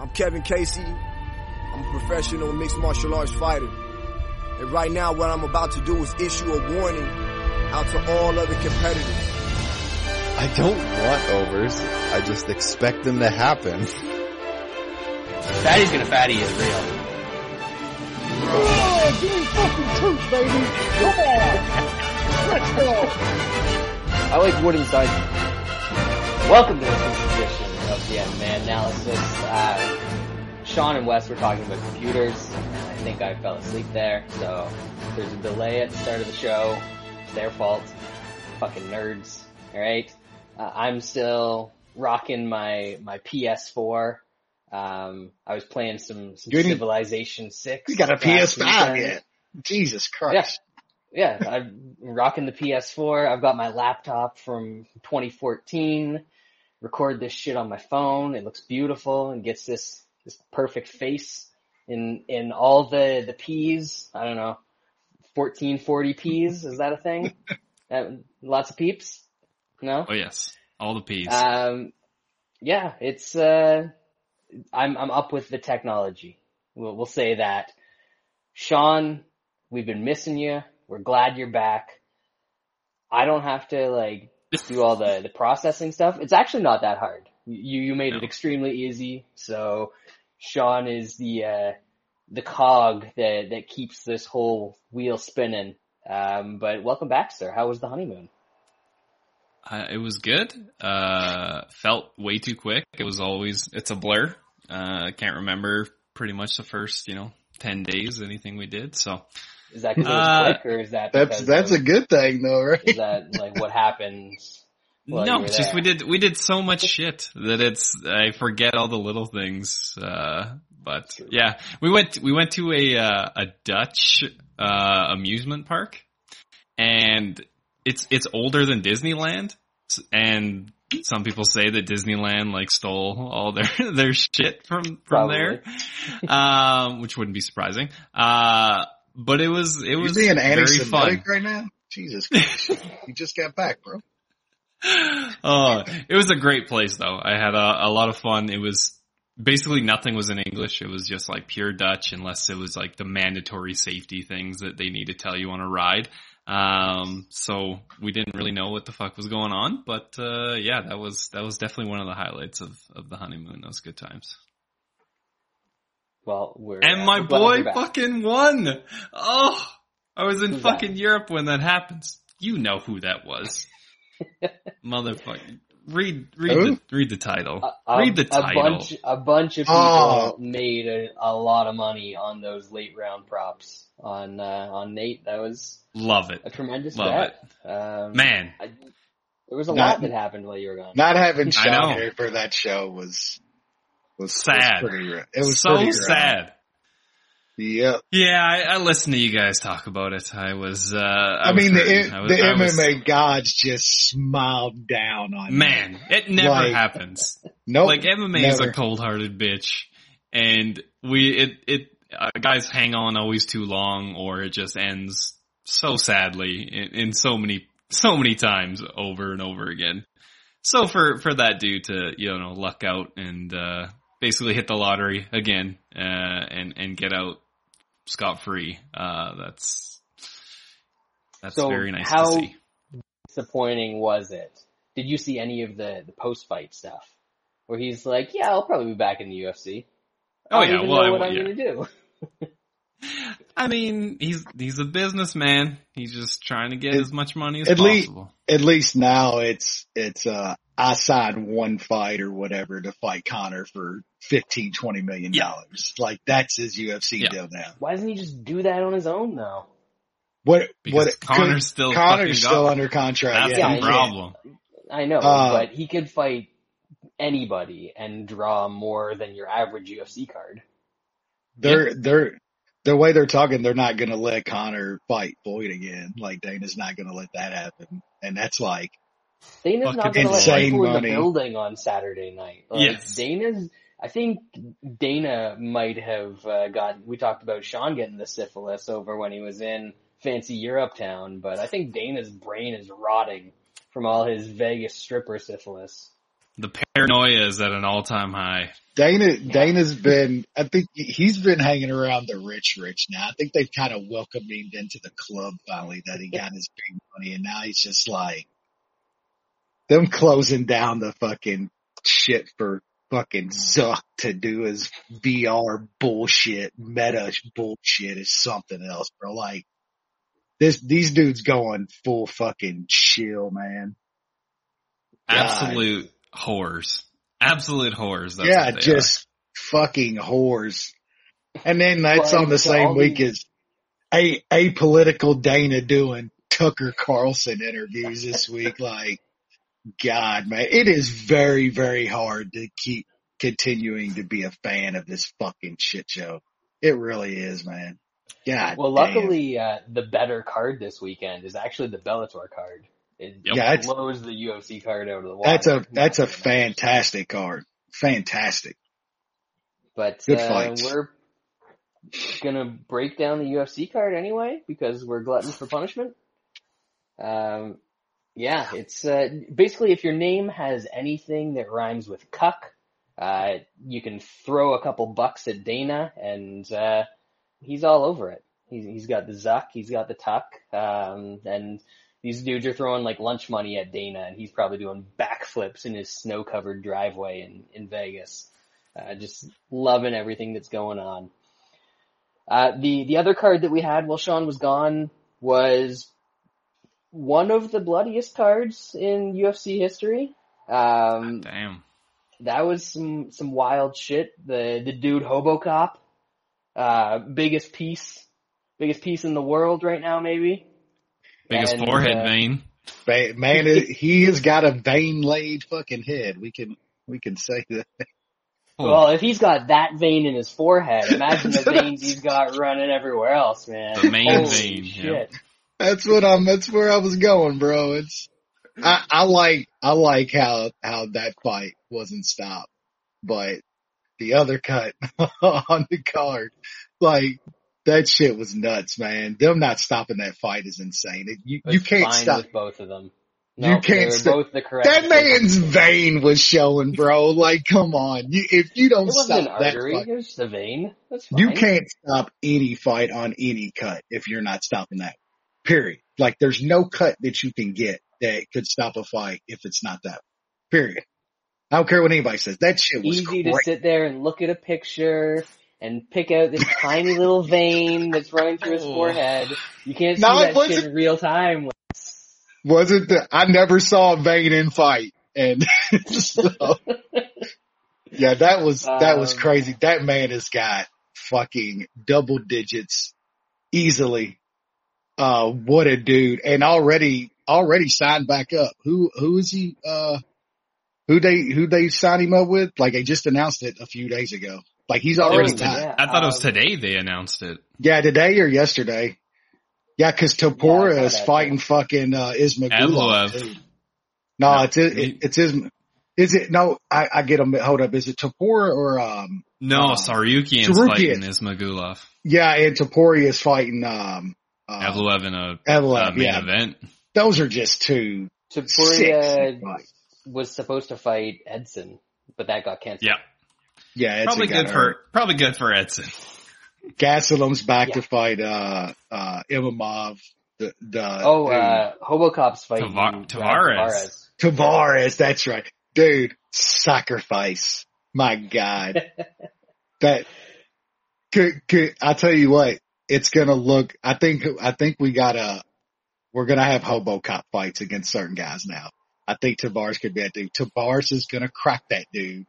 I'm Kevin Casey. I'm a professional mixed martial arts fighter. And right now, what I'm about to do is issue a warning out to all other competitors. I don't want overs. I just expect them to happen. Fatty's gonna fatty is real. Oh, give me fucking truth, baby. Come on. Let's go. I like wood inside. Welcome to this week's edition of the MMA analysis. Uh, Sean and Wes were talking about computers. I think I fell asleep there, so there's a delay at the start of the show. It's their fault. Fucking nerds. Alright? Uh, I'm still rocking my, my PS4. Um, I was playing some, some You Civilization 6. You got a PS5 weekend. yet. Jesus Christ. Yeah, I'm rocking the PS4. I've got my laptop from 2014. Record this shit on my phone. It looks beautiful and gets this this perfect face in in all the the P's. I don't know, 1440 P's. Is that a thing? That, lots of peeps. No. Oh yes, all the peas. Um, yeah, it's uh, I'm I'm up with the technology. We'll we'll say that. Sean, we've been missing you. We're glad you're back. I don't have to like do all the the processing stuff. It's actually not that hard. You you made it extremely easy. So Sean is the uh the cog that that keeps this whole wheel spinning. Um, but welcome back, sir. How was the honeymoon? Uh, it was good. Uh, felt way too quick. It was always, it's a blur. Uh, I can't remember pretty much the first, you know, 10 days, anything we did. So, Is that because it Uh, was or is that That's that's of- a good thing though, right? Is that like what happens? Well, you no, were it's just we did, we did so much shit that it's, I forget all the little things. Uh, but yeah, we went, we went to a, uh, a Dutch, uh, amusement park and it's, it's older than Disneyland and some people say that Disneyland like stole all their, their shit from, from Probably. there. um, which wouldn't be surprising. Uh, but it was, it was being very fun. right now? Jesus Christ. you just got back, bro. oh, it was a great place though. I had a, a lot of fun. It was basically nothing was in English. It was just like pure Dutch unless it was like the mandatory safety things that they need to tell you on a ride. Um, so we didn't really know what the fuck was going on, but, uh, yeah, that was, that was definitely one of the highlights of, of the honeymoon. Those good times. Well, we're And uh, my we're boy fucking won. Oh, I was in Who's that? fucking Europe when that happens. You know who that was. Motherfucker. Read, read Who? the, read the title. A- a- read the title. a title. bunch, a bunch of people Oh. made a, a lot of money on those late round props on uh, on Nate. That was Love it. a tremendous Love bet. Um, Man, I, there was a Not- lot that happened while you were gone. Not having I Sean here for that show was was Sad. Was pretty, it was so pretty sad. Yep. Yeah, I, I listened to you guys talk about it. I was, uh, I, I, was mean, the. I was- the I was- MMA gods just smiled down on me. man, it never Like, happens. Nope. like MMA is a cold-hearted bitch, and we it it uh, guys hang on always too long, or it just ends so sadly in, in so many so many times over and over again. So for for that dude to you know luck out and uh, basically hit the lottery again uh, and and get out scot free, uh, that's that's So very nice how- to see. disappointing was it? Did you see any of the, the post fight stuff where he's like, "Yeah, I'll probably be back in the UFC." Oh yeah, well, I, what I'm yeah. gonna do. I mean, he's he's a businessman. He's just trying to get At- as much money as at least- possible. At least now it's it's uh I signed one fight or whatever to fight Conor for 15, 20 million dollars. Like that's his UFC Yeah. deal now. Why doesn't he just do that on his own though? What Because what Conor's still Conor's still got- under contract. That's Yeah, the I know. problem. I know, Uh, but he could fight anybody and draw more than your average UFC card. They're they're the way they're talking, they're not gonna let Conor fight Floyd again. Like Dana's not gonna let that happen. And that's like Dana's not going to let insane people in the building on Saturday night. Like, Yes. Dana's. I think Dana might have uh, got. We talked about Sean getting the syphilis over when he was in fancy Europe town, but I think Dana's brain is rotting from all his Vegas stripper syphilis. The paranoia is at an all time high. Dana Dana's been I think he's been hanging around the rich rich now. I think they've kind of welcomed him into the club finally that he got his big money and now he's just like them closing down the fucking shit for fucking Zuck to do his VR bullshit, meta bullshit is something else, bro. Like this, these dudes going full fucking chill, man. God. Absolute whores. Absolute whores. That's yeah, what they just fucking whores. And then that's Well, on the same week as a apolitical Dana doing Tucker Carlson interviews this week. Like, God, man, it is very, very hard to keep continuing to be a fan of this fucking shit show. It really is, man. God. Well, damn. luckily, uh, the better card this weekend is actually the Bellator card. It Yeah, it's- blows the UFC card out of the water. that's a that's a Not very fantastic card. Fantastic. But Good uh, fights. we're gonna break down the UFC card anyway because we're gluttons for punishment. Um, yeah, it's uh, basically if your name has anything that rhymes with cuck, uh, you can throw a couple bucks at Dana, and uh, he's all over it. He's he's got the zuck, he's got the tuck, um, and these dudes are throwing like lunch money at Dana, and he's probably doing backflips in his snow-covered driveway in in Vegas. Uh, just loving everything that's going on. Uh, the the other card that we had while Sean was gone was one of the bloodiest cards in UFC history. Um, Damn. that was some some wild shit. The the dude HoboCop, uh, biggest piece, biggest piece in the world right now, maybe. Biggest And, forehead uh, vein. Man, he has got a vein laid fucking head. We can we can say that. Well, if he's got that vein in his forehead, imagine the veins he's got running everywhere else, man. The main Holy vein, Shit. yep. That's what I'm. That's where I was going, bro. It's I, I like I like how how that fight wasn't stopped, but the other cut on the card, like that shit was nuts, man. Them not stopping that fight is insane. It, you you can't stop. both of them. You can't stop- both the correct. That man's vein was showing, bro. Like, come on. You, if you don't stop that artery. fight, It was just a vein. That's fine. you can't stop any fight on any cut if you're not stopping that. Period. Like there's no cut that you can get that could stop a fight if it's not that. Period. I don't care what anybody says. That shit was Easy great. to sit there and look at a picture and pick out this tiny little vein that's running through his Oh. forehead. You can't see No, that shit in real time. Wasn't the, I never saw a vein in fight. And so, yeah, that was, that was Um, crazy. That man has got fucking double digits easily. Uh, what a dude. And already, already signed back up. Who, who is he, uh, who they, who they signed him up with? Like they just announced it a few days ago. Like he's already was yeah. I thought it was um, today they announced it. Yeah, today or yesterday. Yeah, cause Topuria Yeah, I saw is that, fighting fucking, uh, Ismagulov. Evloev. No, No, it's, it, it's Ism. Is it, no, I, I get them, hold up. Is it Topuria or, um, No, Uh, Tsarukyan's Tsarukyan. fighting Ismagulov. yeah, and Topuria is fighting, um, uh, Evloev in a Evloev, uh, main yeah. event. Those are just two Topuria was supposed to fight Edson, but that got canceled. Yeah, Yeah, it's probably good for probably good for Edson. Gastelum's back Yeah. to fight, uh, uh, Imavov. The, the, Oh, dude. uh, Hobocop's fighting Tavar- Brad Tavares. Tavares, that's right. Dude, sacrifice. My God. that could, could, I tell you what, it's gonna look, I think, I think we gotta, we're gonna have hobo cop fights against certain guys now. I think Tavares could be that dude. Tavares is gonna crack that dude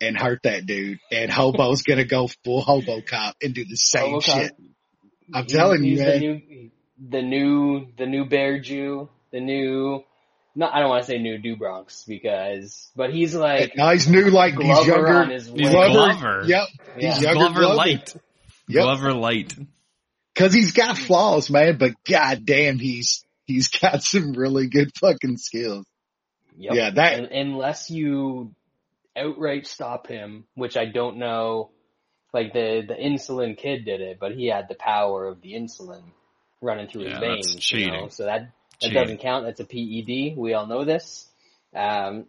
and hurt that dude and hobo's gonna go full hobo cop and do the same Hobocop- shit. I'm He's- telling you, he's man. The new, the new, the new Bear Jew, the new, no, I don't want to say new Dubronx because, but he's like now he's new, like Glover he's younger. on his. He's Glover, Glover. Yep. Yeah. He's younger Glover Glover. light. Yep. Glover light. Cause he's got flaws, man, but goddamn, he's, he's got some really good fucking skills. Yep. Yeah, that- Un- unless you outright stop him, which I don't know. Like the the insulin kid did it, but he had the power of the insulin running through Yeah, his that's veins. You know? So that that Cheating. doesn't count. That's a PED. We all know this. Um,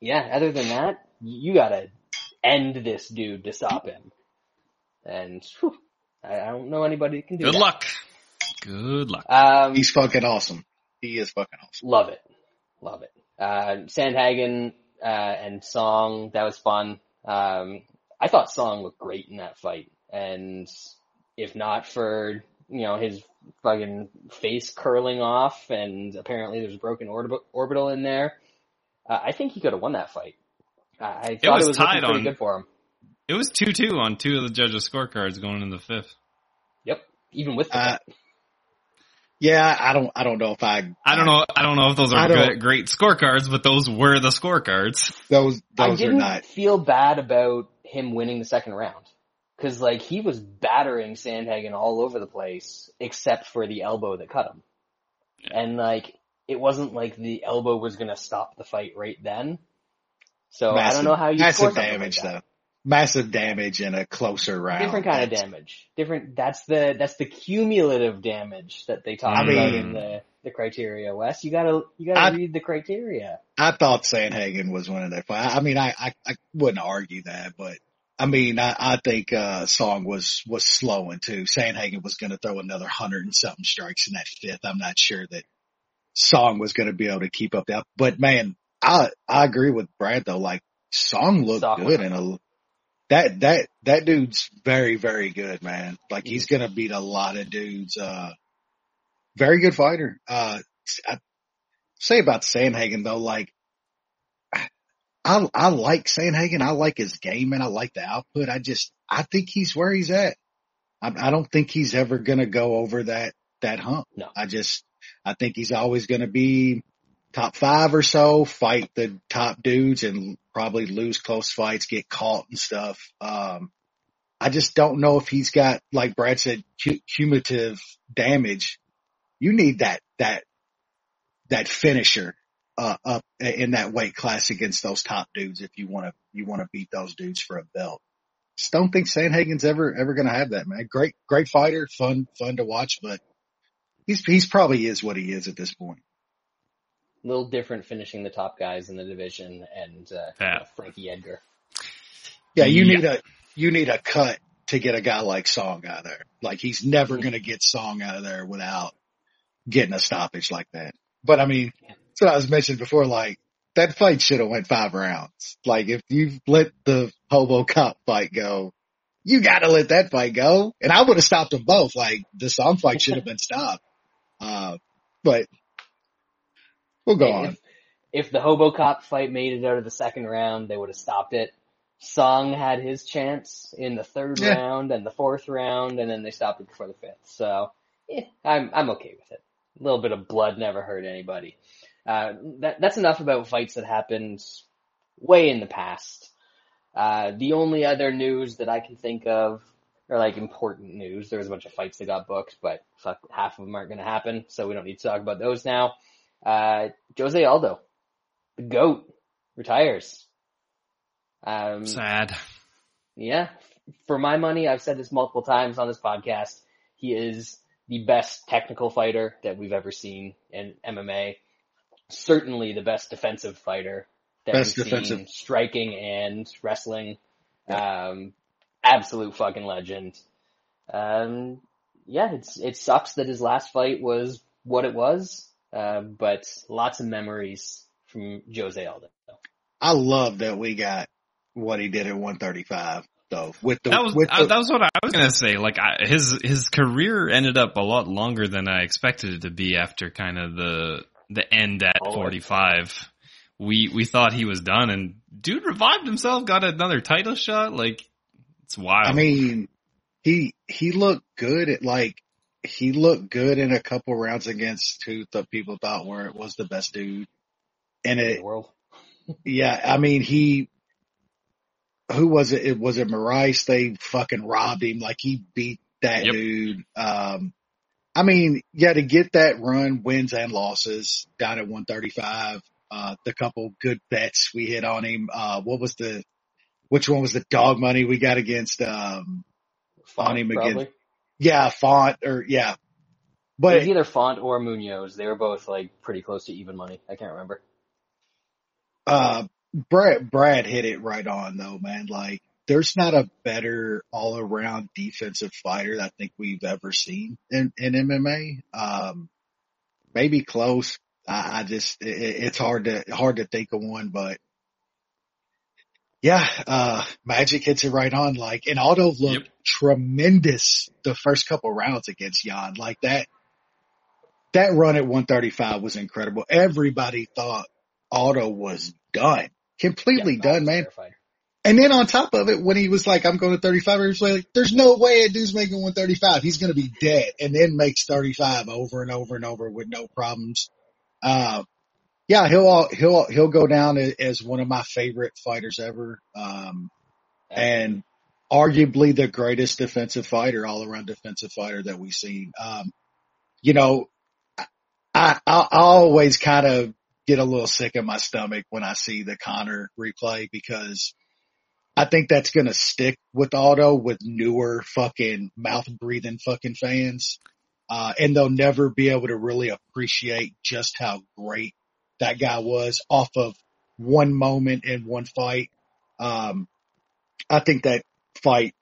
yeah, other than that, you gotta end this dude to stop him. And whew, I, I don't know anybody that can do it. Good that. luck. Good luck. Um, He's fucking awesome. He is fucking awesome. love it, love it. Uh, Sandhagen uh, and Song, that was fun. Um, I thought Song looked great in that fight, and if not for you know his fucking face curling off, and apparently there's a broken orb- orbital in there, uh, I think he could have won that fight. Uh, I thought was it was tied looking pretty on- good for him. It was 2-2 on two of the judges' scorecards going into the fifth. Yep, even with that. Uh, Yeah, I don't, I don't know if I, I don't know. I don't know if those are good, great scorecards, but those were the scorecards. Those, I those are didn't not. feel bad about him winning the second round. Cause like he was battering Sandhagen all over the place, except for the elbow that cut him. And like, it wasn't like the elbow was gonna stop the fight right then. So I don't know how you score massive damage like that. though. Massive damage in a closer round. Different kind of damage. Different, that's the, that's the cumulative damage that they talk I about mean- in the, the criteria, Wes. You gotta, you gotta I- read the criteria. I thought Sandhagen was one of fight. I mean, I, I, I wouldn't argue that, but I mean, I, I think, uh, Song was, was slowing too. Sandhagen was going to throw another hundred and something strikes in that fifth. I'm not sure that Song was going to be able to keep up that, but man, I, I agree with Brad though. Like Song looked Song good and a, that, that, that dude's very, very good, man. Like he's going to beat a lot of dudes. Uh, very good fighter. Uh, I say about Sandhagen though, like, I, I like Sandhagen. I like his game and I like the output. I just, I think he's where he's at. I, I don't think he's ever going to go over that, that hump. No. I just, I think he's always going to be top five or so, fight the top dudes and probably lose close fights, get caught and stuff. Um, I just don't know if he's got, like Brad said, cu- cumulative damage. You need that, that, that finisher uh, up in that weight class against those top dudes if you want to you want to beat those dudes for a belt. Just don't think Sandhagen's ever ever going to have that man. Great great fighter, fun fun to watch, but he's he's probably is what he is at this point. A little different finishing the top guys in the division and, uh, Yeah. Frankie Edgar. Yeah, you Yeah. need a you need a cut to get a guy like Song out of there. Like he's never going to get Song out of there without getting a stoppage like that. But I mean, that's what I was mentioning before. Like that fight should have went five rounds. Like if you let the Hobo Cop fight go, you got to let that fight go. And I would have stopped them both. Like the Song fight should have been stopped. Uh, but we'll go on. If, if the Hobocop fight made it out of the second round, they would have stopped it. Song had his chance in the third Yeah. round and the fourth round, and then they stopped it before the fifth. So, yeah, I'm I'm okay with it. A little bit of blood never hurt anybody. Uh, that that's enough about fights that happened way in the past. Uh, the only other news that I can think of, or like important news, there was a bunch of fights that got booked, but fuck, half of them aren't going to happen, so we don't need to talk about those now. Uh, Jose Aldo, the GOAT, retires. Um, Sad. yeah, for my money, I've said this multiple times on this podcast. He is the best technical fighter that we've ever seen in MMA. Certainly the best defensive fighter that Best we've defensive. seen, striking and wrestling. Um, absolute fucking legend. Um, yeah, it's it sucks that his last fight was what it was, uh, but lots of memories from Jose Aldo. I love that we got what he did at 135 though with the, That was with uh, the, that was what I was gonna say. Like I, his his career ended up a lot longer than I expected it to be after kind of the the end at Oh. 45. We we thought he was done, and dude revived himself, got another title shot. Like it's wild. I mean, he he looked good at like he looked good in a couple rounds against who the people thought were was the best dude. In it, the world. yeah, I mean, he, who was it? It was it Marais. They fucking robbed him. Like he beat that Yep. dude. Um, I mean, yeah, to get that run, wins and losses down at 135. Uh, the couple good bets we hit on him. Uh, what was the, which one was the dog money we got against, um, on him again. Yeah, Font or yeah, it but was either Font or Munoz. They were both like pretty close to even money. I can't remember. uh, Brad Brad hit it right on though, man. Like there's not a better all around defensive fighter I think we've ever seen in, in MMA. Um, maybe close. I, I just it, it's hard to hard to think of one, but yeah, uh, Magic hits it right on. Like, and Aldo looked Yep. tremendous the first couple rounds against Yan. Like that, that run at 135 was incredible. Everybody thought Aldo was done, completely Yeah, done, man. terrified. And then on top of it, when he was like, I'm going to 35, he was like, there's no way a dude's making 135. He's going to be dead. And then makes 35 over and over and over with no problems. Uh, yeah, he'll, he'll, he'll go down as one of my favorite fighters ever. Um, and arguably the greatest defensive fighter, all around defensive fighter that we've seen. Um, you know, I, I, I always kind of get a little sick in my stomach when I see the Conor replay because I think that's going to stick with Aldo with newer fucking mouth breathing fucking fans. Uh, and they'll never be able to really appreciate just how great that guy was off of one moment in one fight. Um, I think that fight,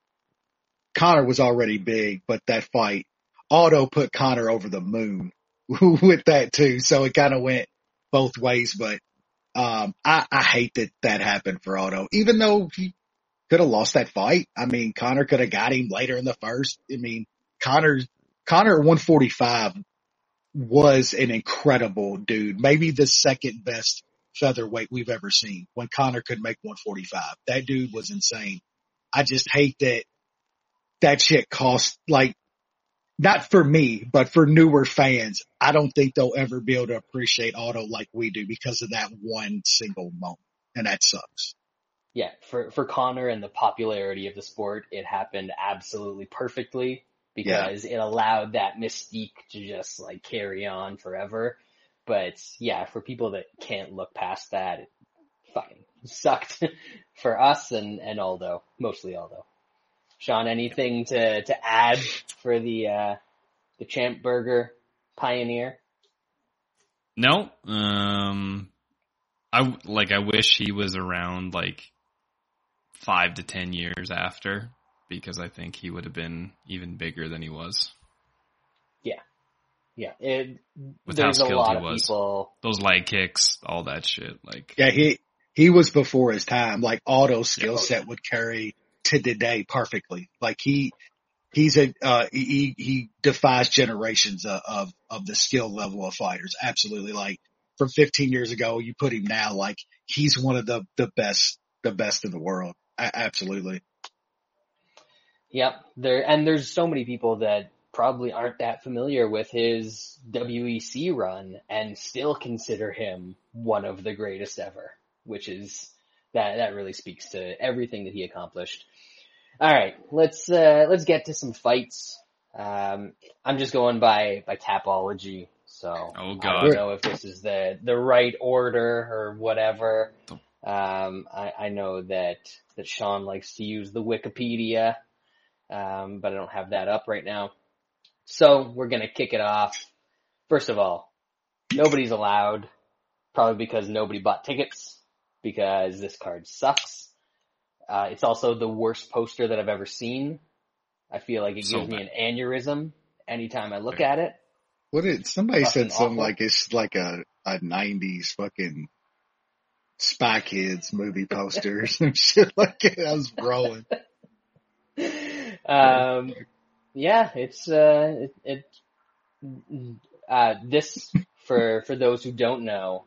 Conor was already big, but that fight, Aldo put Conor over the moon with that too. So it kind of went both ways, but, um, I, I hate that that happened for Aldo, even though he could have lost that fight. I mean, Conor could have got him later in the first. I mean, Conor, Conor at 145 was an incredible dude, maybe the second best featherweight we've ever seen when Conor could make 145. That dude was insane. I just hate that that shit cost like not for me, but for newer fans. I don't think they'll ever be able to appreciate Aldo like we do because of that one single moment. And that sucks. yeah, for for Conor and the popularity of the sport, it happened absolutely perfectly because it allowed that mystique to just like carry on forever. But yeah, for people that can't look past that, it fucking sucked for us and and Aldo, mostly Aldo. Sean, anything to to add for the uh the Champ Burger pioneer? No, um, I like. I wish he was around like five to ten years after, because I think he would have been even bigger than he was. Yeah, it, With how there's a skilled lot he was. people. Those leg kicks, all that shit. Like, Yeah, he, he was before his time. Like Aldo's skill Yeah. set would carry to today perfectly. Like he, he's a, uh, he, he defies generations of, of, of the skill level of fighters. Absolutely. Like from 15 years ago, you put him now, like he's one of the, the best, the best in the world. A- absolutely. Yep. There and there's so many people that probably aren't that familiar with his WEC run and still consider him one of the greatest ever, which is that that really speaks to everything that he accomplished. All right, let's uh let's get to some fights. Um I'm just going by by Tapology, so Oh, I don't know if this is the the right order or whatever. Um I, I know that that Sean likes to use the Wikipedia um, but I don't have that up right now. So we're gonna kick it off. First of all, nobody's allowed, probably because nobody bought tickets, because this card sucks. Uh, it's also the worst poster that I've ever seen. I feel like it So gives me an aneurysm anytime I look at it. What did somebody said something awful. like it's like a, a nineties fucking Spy Kids movie poster or some shit like that. I was rolling. um, yeah, it's uh, it, it uh, this for for those who don't know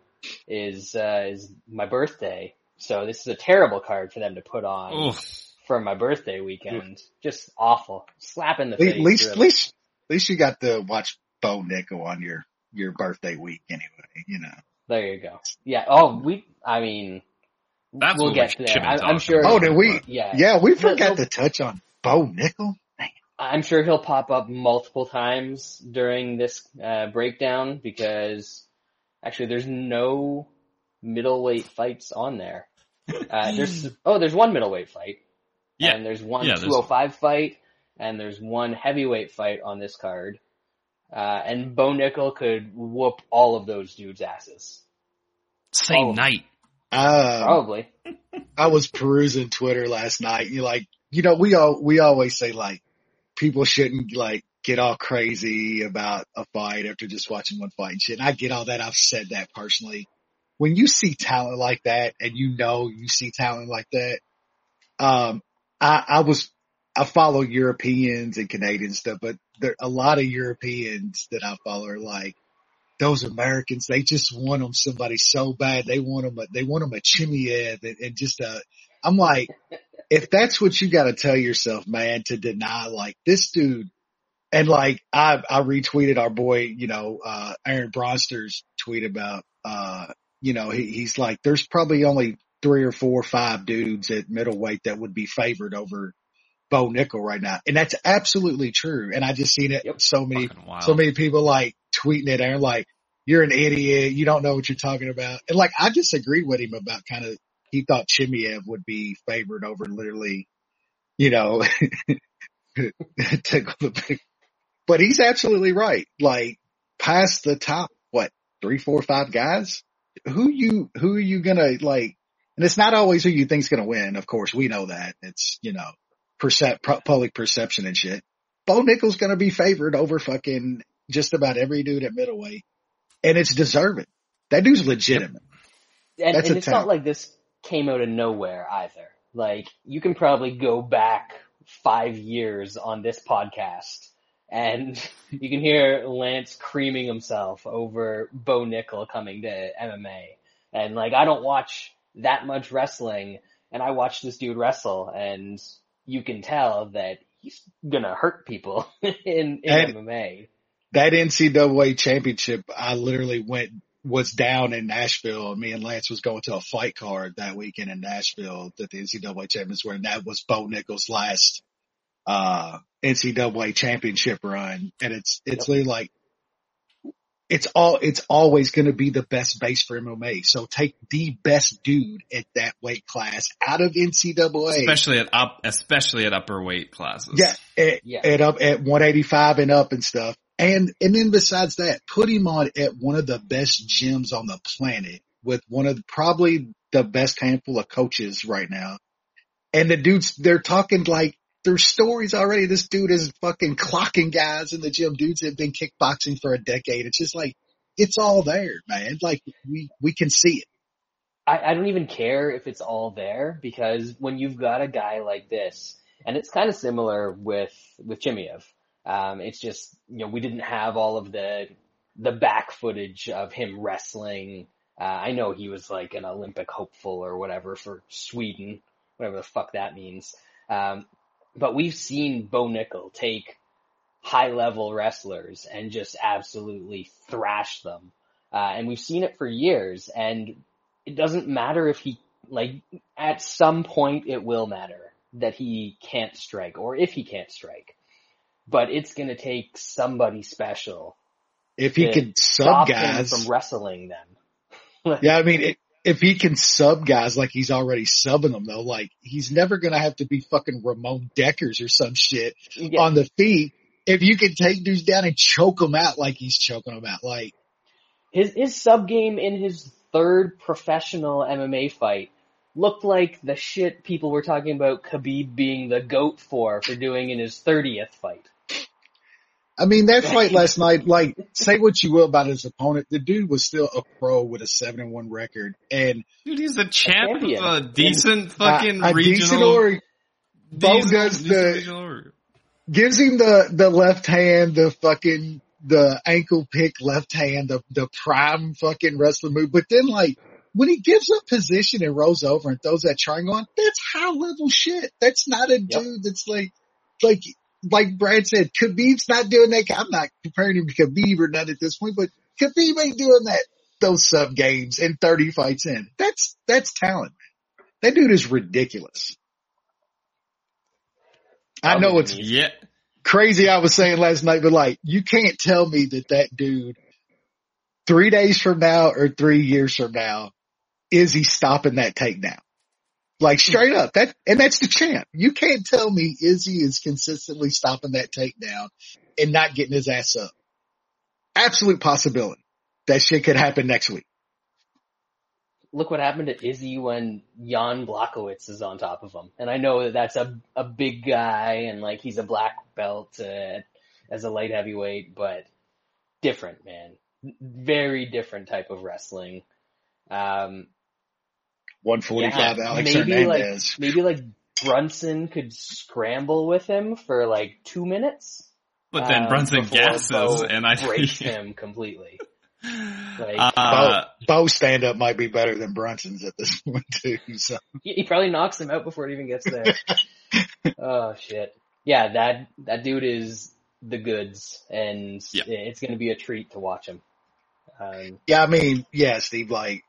is uh, is my birthday. So this is a terrible card for them to put on oh, for my birthday weekend. Just awful, slap in the At least, face. least, really. least, least you got to watch Bo Nickal on your, your birthday week anyway, you know. There you go. Yeah. Oh, we. I mean, That's we'll get we to should there. I, I'm sure. Oh, did we? Yeah. Yeah, we forgot he'll- to touch on Bo Nickal. I'm sure he'll pop up multiple times during this uh, breakdown because actually there's no middleweight fights on there. Uh, there's oh, there's one middleweight fight, Yeah. and there's one Yeah, there's- 205 fight, and there's one heavyweight fight on this card. Uh, and Bo Nickal could whoop all of those dudes' asses. same Oh. night. Um, Probably. I was perusing Twitter last night. you're like, you know, we all, we always say like people shouldn't like get all crazy about a fight after just watching one fight and shit. And I get all that. I've said that personally. When you see talent like that and you know you see talent like that, um, I, I was, I follow Europeans and Canadian stuff, but there a lot of Europeans that I follow are like, those Americans, they just want them somebody so bad. They want them, a, they want them a Chimaev and, and just a, I'm like, if that's what you got to tell yourself, man, to deny like this dude, and like I, I retweeted our boy, you know, uh, Aaron Bronsteter's tweet about, uh, you know, he, he's like, there's probably only three or four or five dudes at middleweight that would be favored over Bo Nickal right now. And that's absolutely true. And I just seen it Yep. so many, so many people like tweeting it Aaron like, you're an idiot. You don't know what you're talking about. And like, I disagreed with him about kind of, he thought Chimaev would be favored over literally, you know, tickle the big, but he's absolutely right. Like past the top, what, three, four, five guys? Who you, who are you gonna like, and it's not always who you think's gonna win. Of course, we know that. It's, you know, percep- public perception and shit. Bo Nickal's gonna be favored over fucking just about every dude at middleweight. And it's deserving. That dude's legitimate. And, and it's talent. not like this came out of nowhere either. Like you can probably go back five years on this podcast and you can hear Lance creaming himself over Bo Nickal coming to MMA. And like I don't watch that much wrestling and I watch this dude wrestle and you can tell that he's gonna hurt people in, in And- MMA. That NCAA championship, I literally went, was down in Nashville me and Lance was going to a fight card that weekend in Nashville that the NCAA champions were and that was Bo Nickal's last, uh, NCAA championship run. And it's, it's literally like, it's all, it's always going to be the best base for MMA. So take the best dude at that weight class out of NCAA. especially at up, especially at upper weight classes. Yeah, at, Yeah. at up at 185 and up and stuff. And and then besides that, put him on at one of the best gyms on the planet with one of the, probably the best handful of coaches right now. And the dudes, they're talking like there's stories already. This dude is fucking clocking guys in the gym. Dudes have been kickboxing for a decade. It's just like it's all there, man. Like we we can see it. I, I don't even care if it's all there because when you've got a guy like this, and it's kind of similar with with Chimaev. Um, it's just you know we didn't have all of the the back footage of him wrestling. Uh, I know he was like an Olympic hopeful or whatever for Sweden, whatever the fuck that means. Um, but we've seen Bo Nickal take high level wrestlers and just absolutely thrash them. Uh, and we've seen it for years and it doesn't matter if he, like, at some point it will matter that he can't strike or if he can't strike. But it's gonna take somebody special If he can sub guys, from wrestling them. Yeah, I mean, it, if he can sub guys like he's already subbing them though, like he's never gonna have to be fucking Ramon Dekkers or some shit Yeah. on the feet. If you can take dudes down and choke them out like he's choking them out, like His his sub game in his third professional MMA fight looked like the shit people were talking about Khabib being the goat for for doing in his 30th fight. I mean, that fight last night, like say what you will about his opponent, the dude was still a pro with a seven and one record and Dude, he's a champ of champion. a decent uh, fucking a, a regional. decent or Bo decent- does decent the- regional or- gives him the the left hand, the fucking the ankle pick left hand, the the prime fucking wrestling move. But then like when he gives up position and rolls over and throws that triangle on, that's high level shit. That's not a dude that's like like like Brad said, Khabib's not doing that. I'm not comparing him to Khabib or none at this point, but Khabib ain't doing that those sub games and 30 fights in. That's that's talent. That dude is ridiculous. I know it's Yeah. crazy I was saying last night, but like, you can't tell me that that dude three days from now or three years from now, is he stopping that takedown? Like straight up that, and that's the champ. You can't tell me Izzy is consistently stopping that takedown and not getting his ass up. Absolute possibility. That shit could happen next week. look what happened to Izzy when Jan Blachowicz is on top of him. And I know that that's a a big guy and like he's a black belt uh, as a light heavyweight, but different, man. Very different type of wrestling. Um, 145 yeah, Alex maybe Hernandez. like maybe like Brunson could scramble with him for like two minutes. But then um, Brunson before gasses, Bo and I breaks him completely. Like, uh, Bo stand up might be better than Brunson's at this point too. So He, he probably knocks him out before it even gets there. oh shit. Yeah, that that dude is the goods, and Yeah. it's going to be a treat to watch him. Um, yeah, I mean, yeah, Steve, like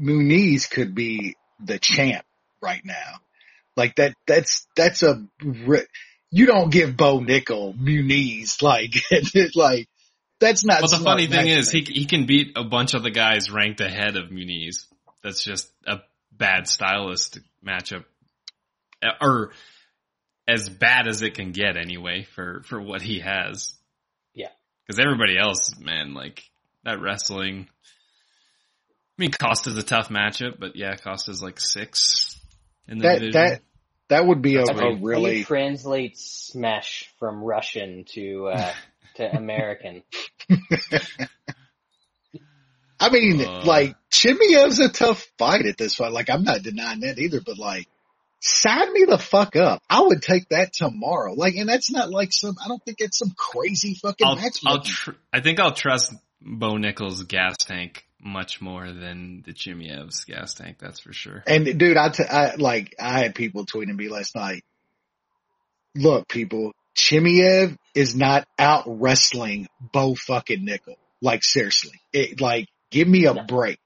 Muniz could be the champ right now. Like that, that's, that's a, you don't give Bo Nickal Muniz like, like, that's not But the smart funny thing is, he he can beat a bunch of the guys ranked ahead of Muniz. That's just a bad stylist matchup, Uh, or as bad as it can get anyway for for what he has. Yeah. because everybody else, man, like that wrestling. I mean, Costa's a tough matchup, but yeah, Costa's like six in the that, division. that, that would be a, That's a weird. Can you really, translate smash from Russian to uh, to American. I mean, Uh. like Chimaev's a tough fight at this fight. Like I'm not denying that either, but like sign me the fuck up. I would take that tomorrow. Like, and that's not like some, I don't think it's some crazy fucking I'll, match. I'll tr- I think I'll trust Bo Nickal's gas tank much more than the Chimaev's gas tank. That's for sure. And dude, I, t- I like, I had people tweeting me last night. Look, people, Chimaev is not out wrestling Bo fucking Nickal. Like seriously, it, like give me a No. break.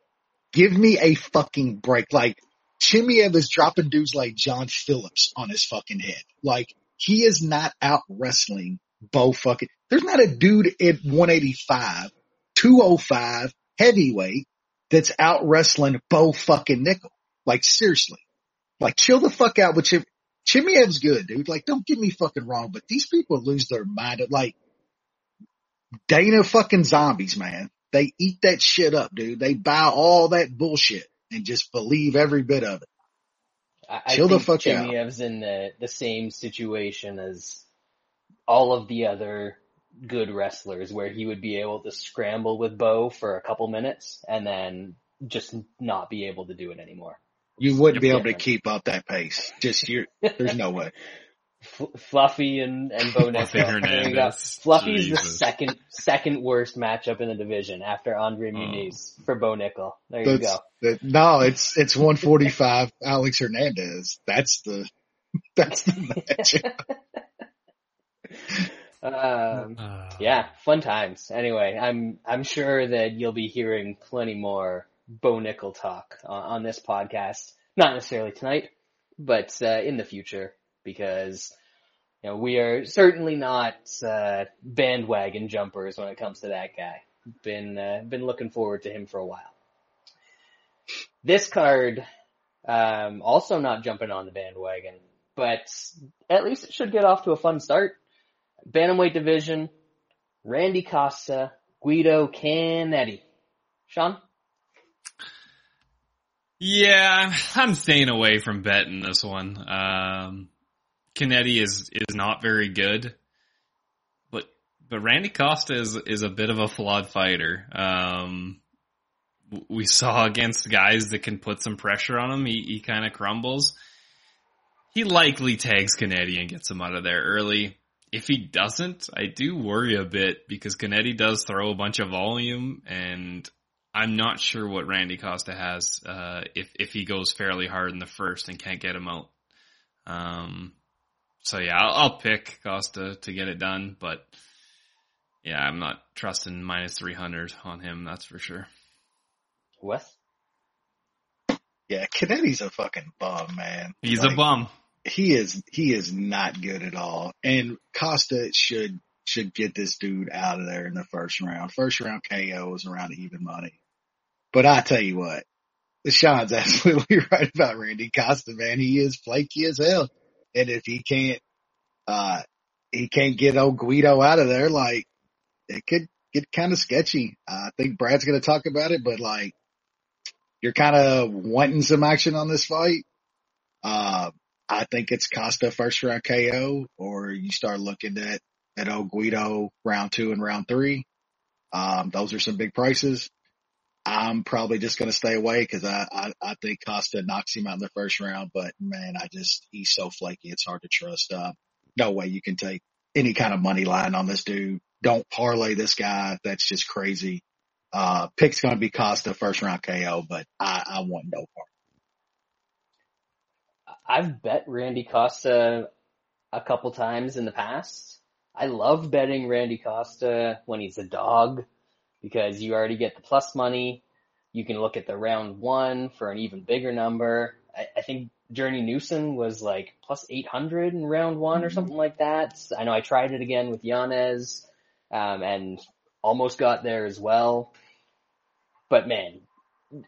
Give me a fucking break. Like Chimaev is dropping dudes like John Phillips on his fucking head. Like he is not out wrestling Bo fucking. There's not a dude at 185, 205 heavyweight that's out wrestling Bo fucking Nickal. Like seriously, like chill the fuck out with Chim. Chimaev's good, dude. Like don't get me fucking wrong, but these people lose their mind. Like Dana fucking zombies, man. They eat that shit up, dude. They buy all that bullshit and just believe every bit of it. I, I Chill the think fuck out. Chimaev's in the, the same situation as all of the other good wrestlers where he would be able to scramble with Bo for a couple minutes and then just not be able to do it anymore. You wouldn't be able to keep up that pace. Just you're, there's no way. F- Fluffy and, and Bo Fluffy Nickal. There you go. Hernandez. Fluffy's the second, second worst matchup in the division after Andre Oh. Muniz for Bo Nickal. There you go. that, no, it's, it's 145 Alex Hernandez. That's the, that's the matchup. Um, Uh, Yeah, fun times. Anyway, I'm I'm sure that you'll be hearing plenty more Bo Nickal talk on, on this podcast. Not necessarily tonight, but uh, in the future, because you know we are certainly not uh, bandwagon jumpers when it comes to that guy. Been uh, been looking forward to him for a while. This card, um, also not jumping on the bandwagon, but at least it should get off to a fun start. Bantamweight division, Randy Costa, Guido Canetti. Sean? Yeah, I'm staying away from betting this one. Um, Canetti is is not very good, but but Randy Costa is is a bit of a flawed fighter. Um, we saw against guys that can put some pressure on him, he he kind of crumbles. He likely tags Canetti and gets him out of there early. If he doesn't, I do worry a bit because Canetti does throw a bunch of volume and I'm not sure what Randy Costa has uh, if if he goes fairly hard in the first and can't get him out. Um, so yeah, I'll, I'll pick Costa to get it done, but yeah, I'm not trusting minus three hundred on him. That's for sure. Wes? Yeah, Canetti's a fucking bum, man. He's Like, a bum. He is he is not good at all. And Costa should should get this dude out of there in the first round. First round KO is around even money. But I tell you what, Sean's absolutely right about Randy Costa, man. He is flaky as hell. And if he can't uh he can't get old Guido out of there, like it could get kind of sketchy. I think Brad's gonna talk about it, but like you're kind of wanting some action on this fight, uh, I think it's Costa first round KO, or you start looking at at old Guido round two and round three. Um, those are some big prices. I'm probably just going to stay away because I, I, I think Costa knocks him out in the first round, but man, I just, he's so flaky. It's hard to trust. Uh, no way you can take any kind of money line on this dude. Don't parlay this guy. That's just crazy. Uh, pick's going to be Costa first round KO, but I, I want no part. I've bet Randy Costa a couple times in the past. I love betting Randy Costa when he's a dog because you already get the plus money. You can look at the round one for an even bigger number. I, I think Journey Newson was like plus 800 in round one or something like that. I know I tried it again with Yanez, um, and almost got there as well. But man,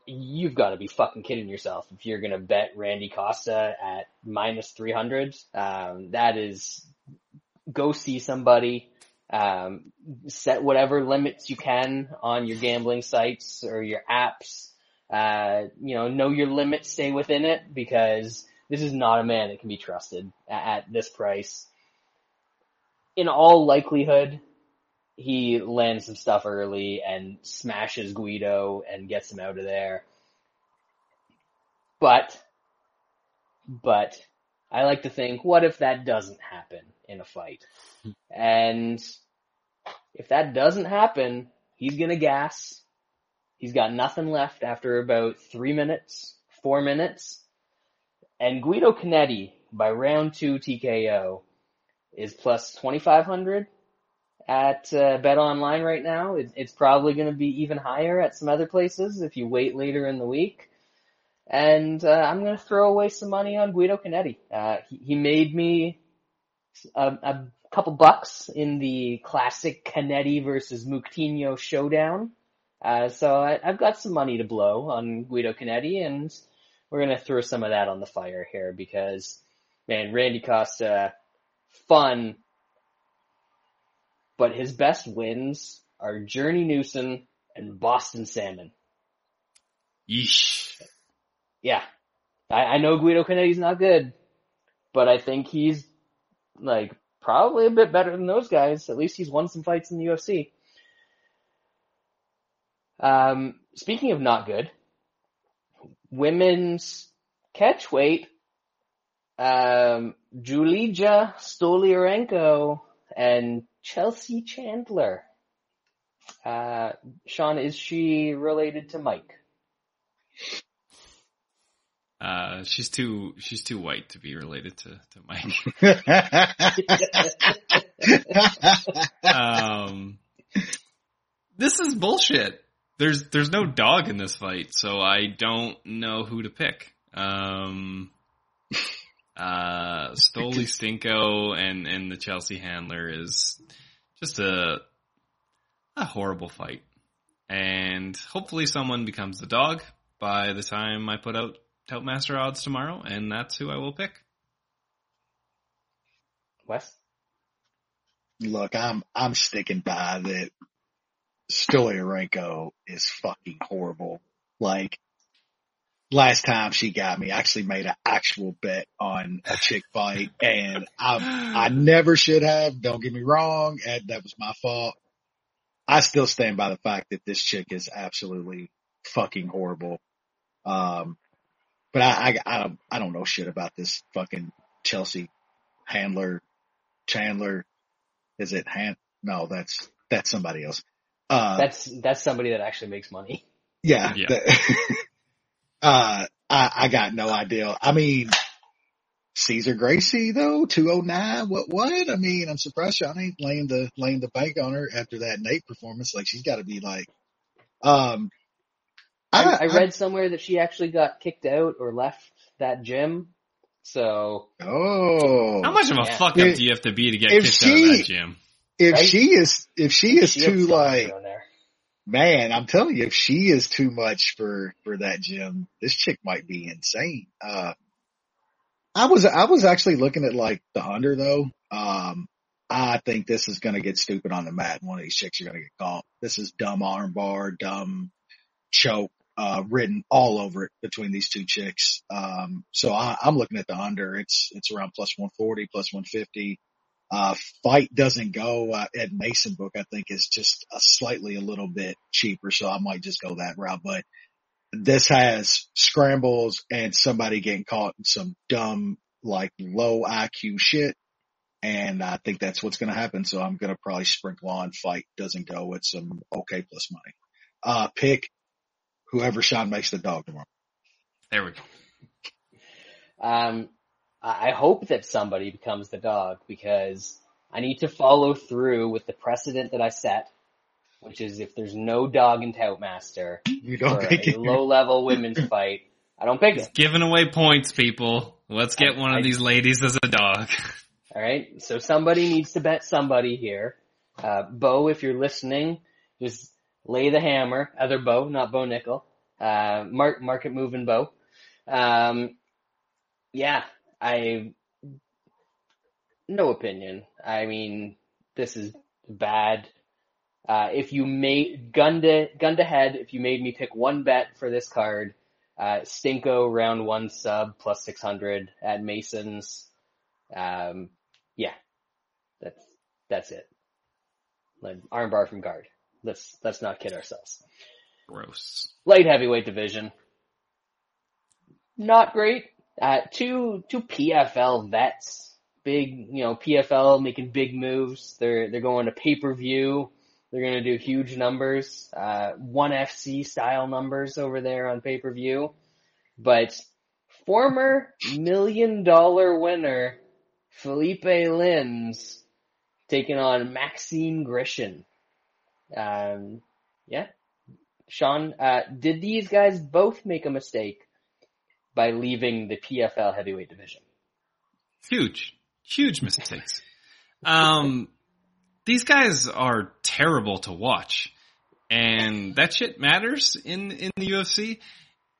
you've got to be fucking kidding yourself if you're going to bet Randy Costa at minus 300. Um, that is, go see somebody, um, set whatever limits you can on your gambling sites or your apps. Uh, you know, know your limit, stay within it because this is not a man that can be trusted at this price. In all likelihood, he lands some stuff early and smashes Guido and gets him out of there. But, but I like to think, what if that doesn't happen in a fight? And if that doesn't happen, he's gonna gas. He's got nothing left after about three minutes, four minutes. And Guido Cannetti by round two TKO is plus 2500 at uh, Bet Online right now. It, it's probably going to be even higher at some other places if you wait later in the week. And uh, I'm going to throw away some money on Guido Cannetti. Uh, he, he made me a, a couple bucks in the classic Cannetti versus Moutinho showdown. Uh, so I, I've got some money to blow on Guido Cannetti, and we're going to throw some of that on the fire here because, man, Randy Costa, fun, but his best wins are Journey Newson and Boston Salmon. Yeesh. Yeah. I, I know Guido Cannetti's not good, but I think he's like probably a bit better than those guys. At least he's won some fights in the UFC. Um, speaking of not good, women's catch weight, um, Julija Stoliarenko and Chelsea Chandler. Uh, Sean, is she related to Mike? Uh, she's too she's too white to be related to to Mike. um, this is bullshit. There's there's no dog in this fight, so I don't know who to pick. Um, uh, Stoli Stinko and and the Chelsea handler is just a a horrible fight, and hopefully someone becomes the dog by the time I put out Toutmaster odds tomorrow, and that's who I will pick. Wes? Look, I'm I'm sticking by that. Stoliarenko is fucking horrible. Like last time she got me, I actually made an actual bet on a chick fight, and I I never should have. Don't get me wrong, and that was my fault. I still stand by the fact that this chick is absolutely fucking horrible. Um, but I, I, I don't, I don't know shit about this fucking Chelsea handler, Chandler. Is it Han? No, that's, that's somebody else. Uh, That's that's somebody that actually makes money. yeah. Yeah. the- uh, I, I got no idea. I mean, Cesar Gracie though, 209. What, what? I mean, I'm surprised Sean ain't laying the, laying the bank on her after that Nate performance. Like she's got to be like, um, I, I read somewhere that she actually got kicked out or left that gym. So oh, How much of a Yeah. fuck up If- do you have to be to get if kicked out of that gym? if right? she is, if she is she too like, there. Man, I'm telling you, if she is too much for, for that gym, this chick might be insane. Uh, I was, I was actually looking at like the under though. Um, I think this is going to get stupid on the mat. One of these chicks are going to get caught. This is dumb armbar, dumb choke. uh, written all over it between these two chicks. Um, so I, I'm looking at the under. It's, it's around plus 140, plus 150. Uh, fight doesn't go uh, at Mason book. I think is just a slightly a little bit cheaper. So I might just go that route, but this has scrambles and somebody getting caught in some dumb, like low IQ shit. And I think that's what's going to happen. So I'm going to probably sprinkle on fight doesn't go with some okay plus money. Uh, pick whoever Sean makes the dog tomorrow. There we go. Um, I I hope that somebody becomes the dog because I need to follow through with the precedent that I set, which is if there's no dog in Toutmaster You don't pick a it. low level women's fight, I don't pick it. Giving away points, people. Let's get one I- of these ladies as a dog. All right. So somebody needs to bet somebody here. Uh, Bo, if you're listening, just lay the hammer. Other Bo, not Bo Nickal. Uh, mark, market moving Bo. Um, yeah, I, no opinion. I mean, this is bad. Uh, if you made, gun to, gun to head, if you made me pick one bet for this card, uh, Stinko round one sub plus 600 at Mason's. Um, yeah, that's that's it. Like armbar from guard. Let's let's not kid ourselves. Gross. Light heavyweight division, not great. Uh, two two PFL vets, big you know PFL making big moves. They're they're going to pay per view. They're to do huge numbers, uh, one FC style numbers over there on pay per view. But former million dollar winner Philipe Lins taking on Maxim Grishin. Um, yeah. Sean, uh, did these guys both make a mistake by leaving the PFL heavyweight division? Huge, huge mistakes. Um, these guys are terrible to watch, and that shit matters in in the UFC.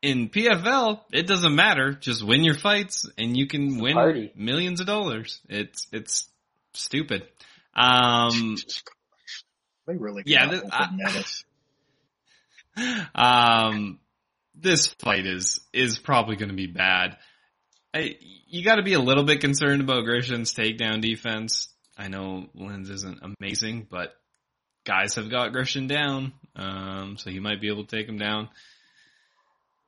In PFL, it doesn't matter. Just win your fights, and you can win party. millions of dollars. It's it's stupid. Um, They really Yeah, th- I- um, this fight is is probably going to be bad. I, you got to be a little bit concerned about Grisham's takedown defense. I know Lins isn't amazing, but guys have got Grisham down, um, so he might be able to take him down.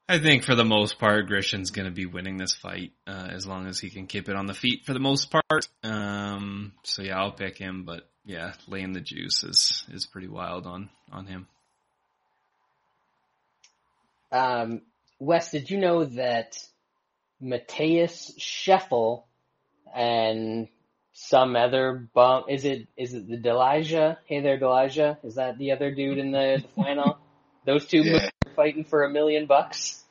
I think for the most part, Grisham's going to be winning this fight uh, as long as he can keep it on the feet for the most part. Um, so yeah, I'll pick him, but yeah, laying the juice is is pretty wild on on him. Um, Wes, did you know that Mateus Scheffel and some other bum, is it, is it the Delija? Hey there, Delija. Is that the other dude in the, the flannel? Those two Yeah. are fighting for a million bucks?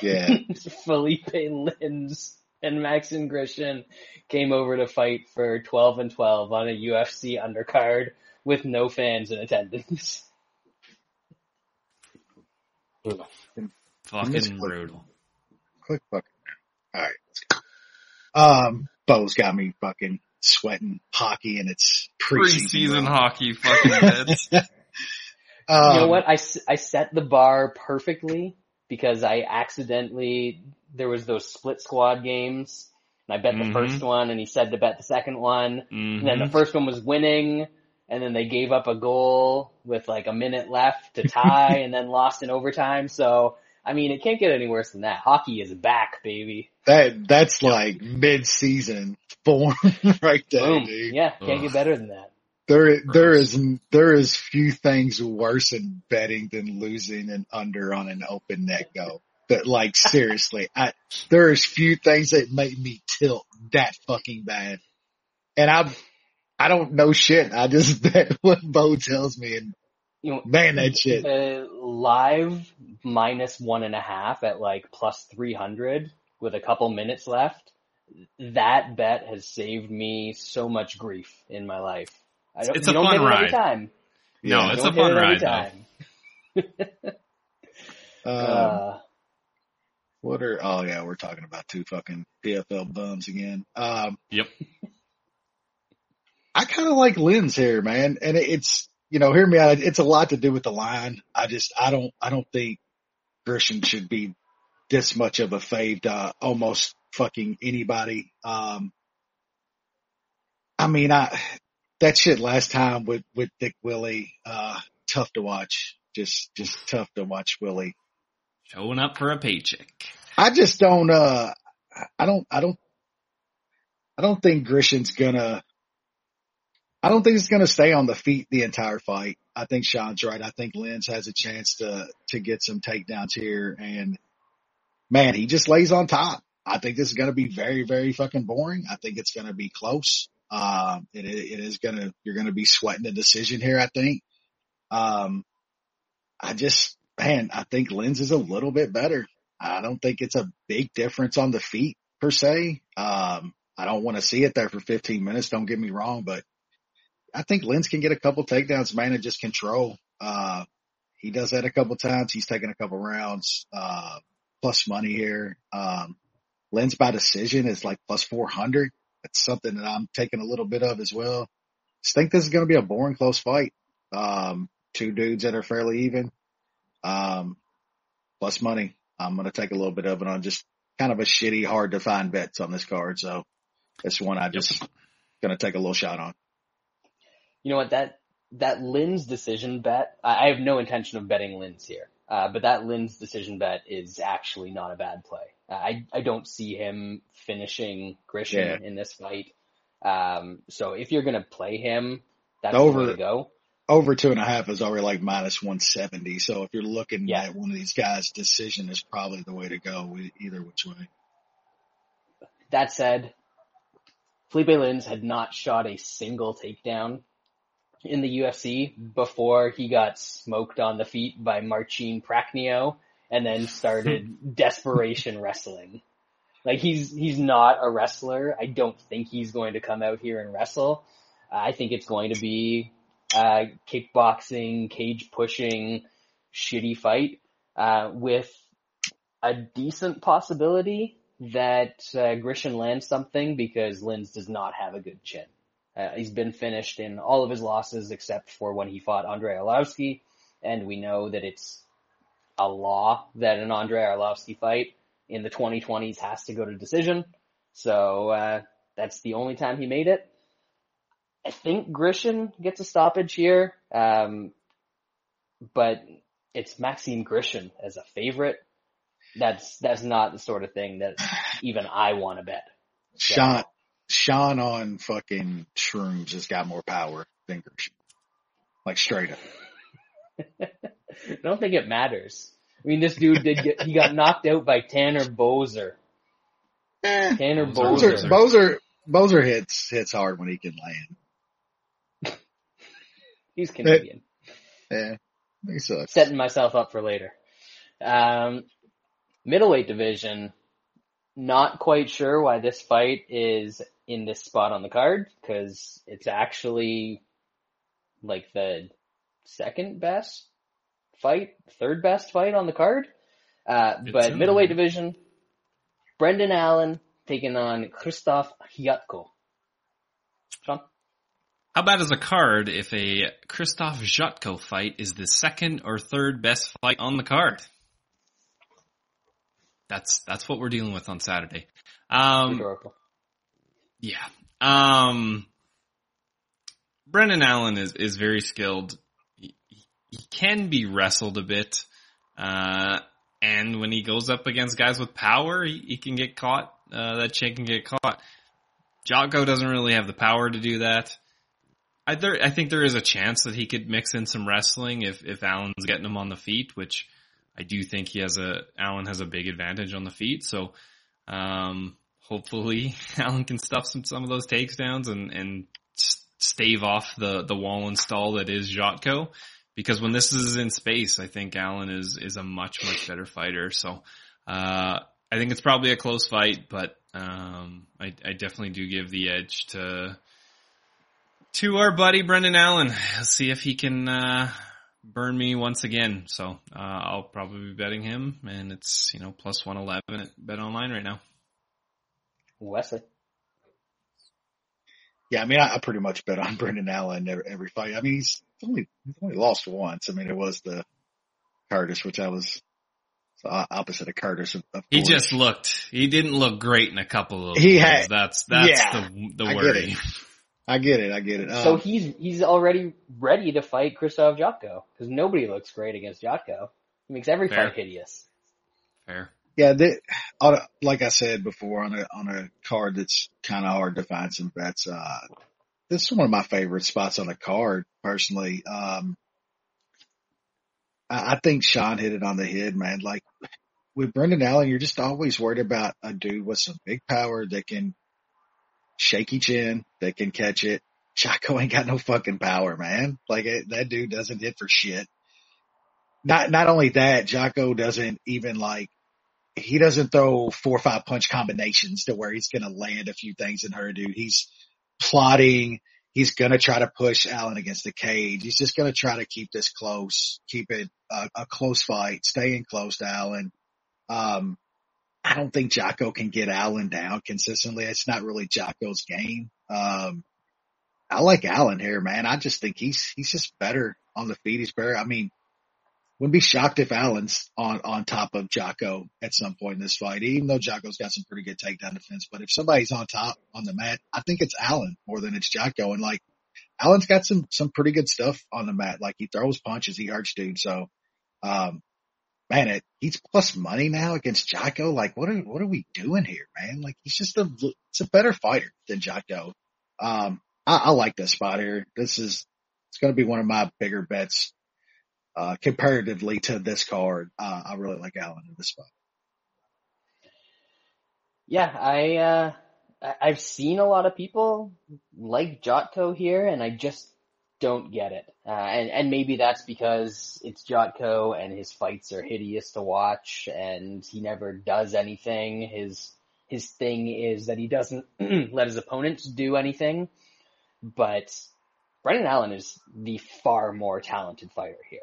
Yeah. Philipe Lins and Maxim Grishin came over to fight for 12 and 12 on a UFC undercard with no fans in attendance. Fucking Misclick. brutal. Click fucking. All right. Let's go. Um, Bo's got me fucking sweating hockey and it's preseason. Preseason bro. hockey fucking heads. Um, you know what? I, I set the bar perfectly because I accidentally, there was those split squad games and I bet the Mhm. first one and he said to bet the second one and then the Mhm. first one was winning and then they gave up a goal with like a minute left to tie and then lost in overtime. So, I mean, it can't get any worse than that. Hockey is back, baby. That, that's like mid-season form right there, Boom. dude. Yeah, can't Ugh. get better than that. There, there Gross. is, there is few things worse in betting than losing an under on an open net go. But like seriously, I, there is few things that make me tilt that fucking bad. And I, I don't know shit. I just bet what Bo tells me and You know, man, that shit. Uh, live minus one and a half at like plus 300 with a couple minutes left. That bet has saved me so much grief in my life. I don't, It's a don't fun get it ride. time. No, Yeah. it's a fun it ride time. Um, Uh, what are, oh yeah, we're talking about two fucking PFL bums again. Um, Yep. I kind of like Lynn's here, man. And it- it's, you know, hear me out. It's a lot to do with the line. I just, I don't, I don't think Grisham should be this much of a fave to uh, almost fucking anybody. Um, I mean, I, that shit last time with, with Dick Willie, uh, tough to watch. Just, just tough to watch Willie. Showing up for a paycheck. I just don't, uh, I don't, I don't, I don't think Grisham's gonna, I don't think he's gonna stay on the feet the entire fight. I think Sean's right. I think Lenz has a chance to, to get some takedowns here and man, he just lays on top. I think this is going to be very, very fucking boring. I think it's going to be close. Um, it, it is going to, you're going to be sweating the decision here, I think. Um, I just, man, I think Lenz is a little bit better. I don't think it's a big difference on the feet per se. Um, I don't want to see it there for 15 minutes. Don't get me wrong, but I think Lenz can get a couple takedowns, man, and just control. Uh, he does that a couple times. He's taken a couple rounds, uh, plus money here. Um, Lenz by decision is like plus 400. That's something that I'm taking a little bit of as well. Just think this is going to be a boring close fight. Um, two dudes that are fairly even. Um, plus money. I'm going to take a little bit of it on just kind of a shitty, hard to find bets on this card. So that's one I just yep. going to take a little shot on. You know what? That, that Lenz decision bet, I have no intention of betting Lenz here. Uh, but that Lenz decision bet is actually not a bad play. Uh, I, I don't see him finishing Grisham yeah. in this fight. Um, so if you're going to play him, that's over, the way to go. Over two and a half is already like minus 170. So if you're looking yeah. at one of these guys, decision is probably the way to go either which way. That said, Felipe Lenz had not shot a single takedown in the UFC before he got smoked on the feet by Marcin Prachnio and then started desperation wrestling. Like he's, he's not a wrestler. I don't think he's going to come out here and wrestle. I think it's going to be a kickboxing, cage pushing, shitty fight, uh, with a decent possibility that uh, Grisham lands something because Lenz does not have a good chin. Uh, he's been finished in all of his losses except for when he fought Andrei Arlovski, and we know that it's a law that an Andrei Arlovski fight in the 2020s has to go to decision. So uh, that's the only time he made it. I think Grishin gets a stoppage here, um, but it's Maxim Grishin as a favorite. That's that's not the sort of thing that even I want to bet. So, Sean, Sean on fucking shrooms has got more power than Grisham. Like straight up. I don't think it matters. I mean, this dude did get, he got knocked out by Tanner Boser. Eh, Tanner Boser. Boser, Boser hits, hits hard when he can land. He's Canadian. Yeah. He sucks. Setting myself up for later. Um, middleweight division, not quite sure why this fight is in this spot on the card because it's actually like the second best fight, third best fight on the card. Uh, but middleweight division, Brendan Allen taking on Krzysztof Jotko. Sean? How bad is a card if a Krzysztof Jotko fight is the second or third best fight on the card? That's that's what we're dealing with on Saturday. Um, yeah. Um, Brendan Allen is is very skilled. He, he can be wrestled a bit, uh, and when he goes up against guys with power, he, he can get caught. Uh, that chick can get caught. Jocko doesn't really have the power to do that. I, there, I think there is a chance that he could mix in some wrestling if, if Allen's getting him on the feet, which I do think he has a Allen has a big advantage on the feet. So um, hopefully Allen can stuff some some of those takedowns and and stave off the the wall install that is Jotko. Because when this is in space, I think Allen is is a much much better fighter. So uh, I think it's probably a close fight, but um, I, I definitely do give the edge to to our buddy Brendan Allen. See if he can uh, burn me once again. So uh, I'll probably be betting him, and it's you know plus one eleven at Bet Online right now. Wesley. Yeah, I mean, I, I pretty much bet on Brendan Allen every, every fight. I mean, he's only he's only lost once. I mean, it was the Curtis, which I was opposite of Curtis. Of, of He just looked. He didn't look great in a couple of. He those. had- That's that's yeah, the the I get worry. It. I get it. I get it. So Um, he's he's already ready to fight Christoph Jotko because nobody looks great against Jotko. He makes every Fair. fight hideous. Fair. yeah, they, on like I said before, on a on a card that's kind of hard to find some bets. Uh, this is one of my favorite spots on a card, personally. Um, I, I think Sean hit it on the head, man. Like with Brendan Allen, you're just always worried about a dude with some big power that can shaky chin, that can catch it. Chaco ain't got no fucking power, man. Like it, that dude doesn't hit for shit. Not, not only that, Jocko doesn't even like, he doesn't throw four or five punch combinations to where he's going to land a few things in her, dude. He's plotting. He's going to try to push Allen against the cage. He's just going to try to keep this close, keep it a, a close fight, staying close to Allen. Um, I don't think Jocko can get Allen down consistently. It's not really Jocko's game. Um, I like Allen here, man. I just think he's, he's just better on the feet. He's better. I mean, wouldn't be shocked if Allen's on, on top of Jocko at some point in this fight, even though Jocko's got some pretty good takedown defense. But if somebody's on top on the mat, I think it's Allen more than it's Jocko. And like, Allen's got some, some pretty good stuff on the mat. Like he throws punches, he hurts dude. So, um, man, it, he's plus money now against Jocko. Like, what are, what are we doing here, man? Like, he's just a, it's a better fighter than Jocko. Um, I, I like this spot here. This is, it's going to be one of my bigger bets, uh, comparatively to this card. Uh, I really like Allen in this spot. Yeah, I uh, I've seen a lot of people like Jotko here, and I just don't get it. Uh, and and maybe that's because it's Jotko and his fights are hideous to watch, and he never does anything. His his thing is that he doesn't let his opponents do anything. But Brendan Allen is the far more talented fighter here.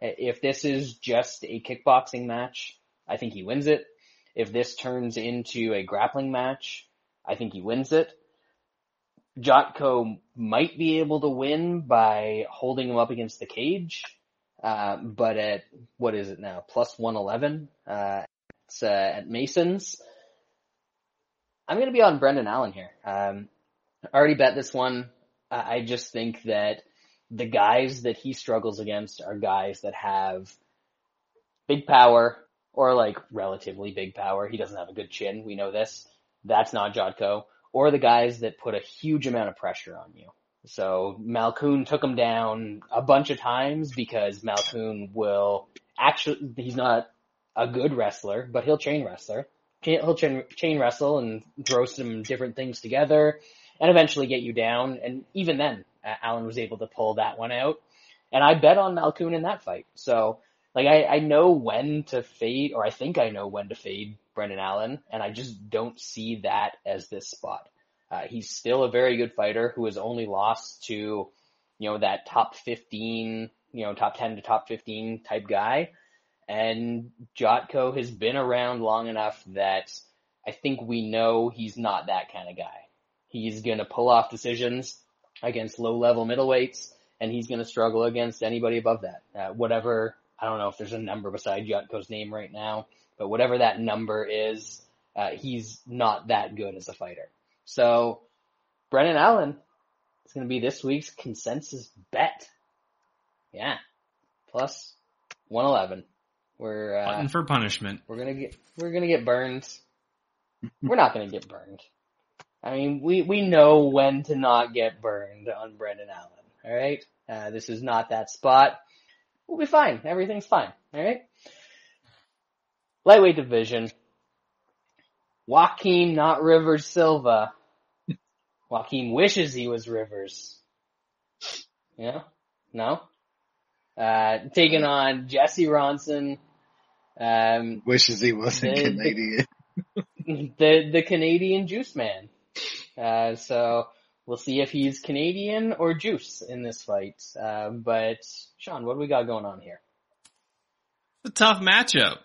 If this is just a kickboxing match, I think he wins it. If this turns into a grappling match, I think he wins it. Jotko might be able to win by holding him up against the cage, uh, but at what is it now? Plus one eleven. Uh, it's uh, at Masons. I'm going to be on Brendan Allen here. Um, I already bet this one. I I just think that the guys that he struggles against are guys that have big power or like relatively big power. He doesn't have a good chin. We know this. That's not Jotko. Or the guys that put a huge amount of pressure on you. So Malkoun took him down a bunch of times because Malkoun will actually, he's not a good wrestler, but he'll chain wrestler. He'll chain, chain wrestle and throw some different things together and eventually get you down. And even then, Allen was able to pull that one out. And I bet on Malkoun in that fight. So, like, I, I know when to fade, or I think I know when to fade Brendan Allen, and I just don't see that as this spot. Uh, he's still a very good fighter who has only lost to, you know, that top 15, you know, top 10 to top 15 type guy. And Jotko has been around long enough that I think we know he's not that kind of guy. He's gonna pull off decisions against low level middleweights, and he's gonna struggle against anybody above that. Uh, whatever, I don't know if there's a number beside Jotko's name right now, but whatever that number is, uh, he's not that good as a fighter. So, Brendan Allen is gonna be this week's consensus bet. Yeah. Plus 111. We're, uh, Button for punishment. we're gonna get we're gonna get burned. we're not gonna get burned. I mean, we we know when to not get burned on Brendan Allen. All right, uh, this is not that spot. We'll be fine. Everything's fine. All right. Lightweight division. Joaquin, not Rivers Silva. Joaquin wishes he was Rivers. Yeah? No? Uh, taking on Jesse Ronson. Um, Wishes he wasn't The- the- Canadian. the the Canadian Juice Man. Uh, so we'll see if he's Canadian or Juice in this fight. Uh, but Sean, what do we got going on here? a tough matchup.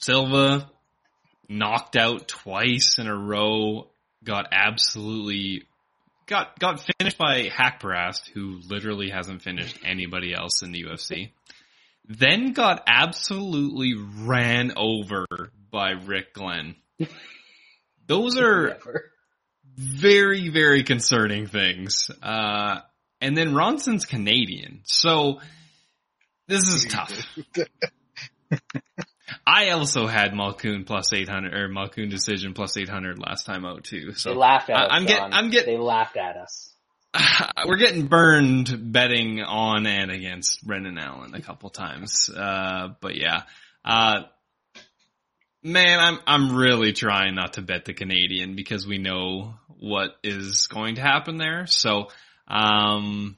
Silva knocked out twice in a row, got absolutely got got finished by Haqparast, who literally hasn't finished anybody else in the UFC. then got absolutely ran over by Rick Glenn. Those are very, very concerning things. Uh, and then Ronson's Canadian. So this is tough. I also had Malkoun plus 800 or Malkoun decision plus 800 last time out too. They laughed at I- us. I'm getting. I'm They laughed at us. we're getting burned betting on and against Brendan Allen a couple times. Uh, but yeah, uh, man, I'm, I'm really trying not to bet the Canadian because we know what is going to happen there. So, um,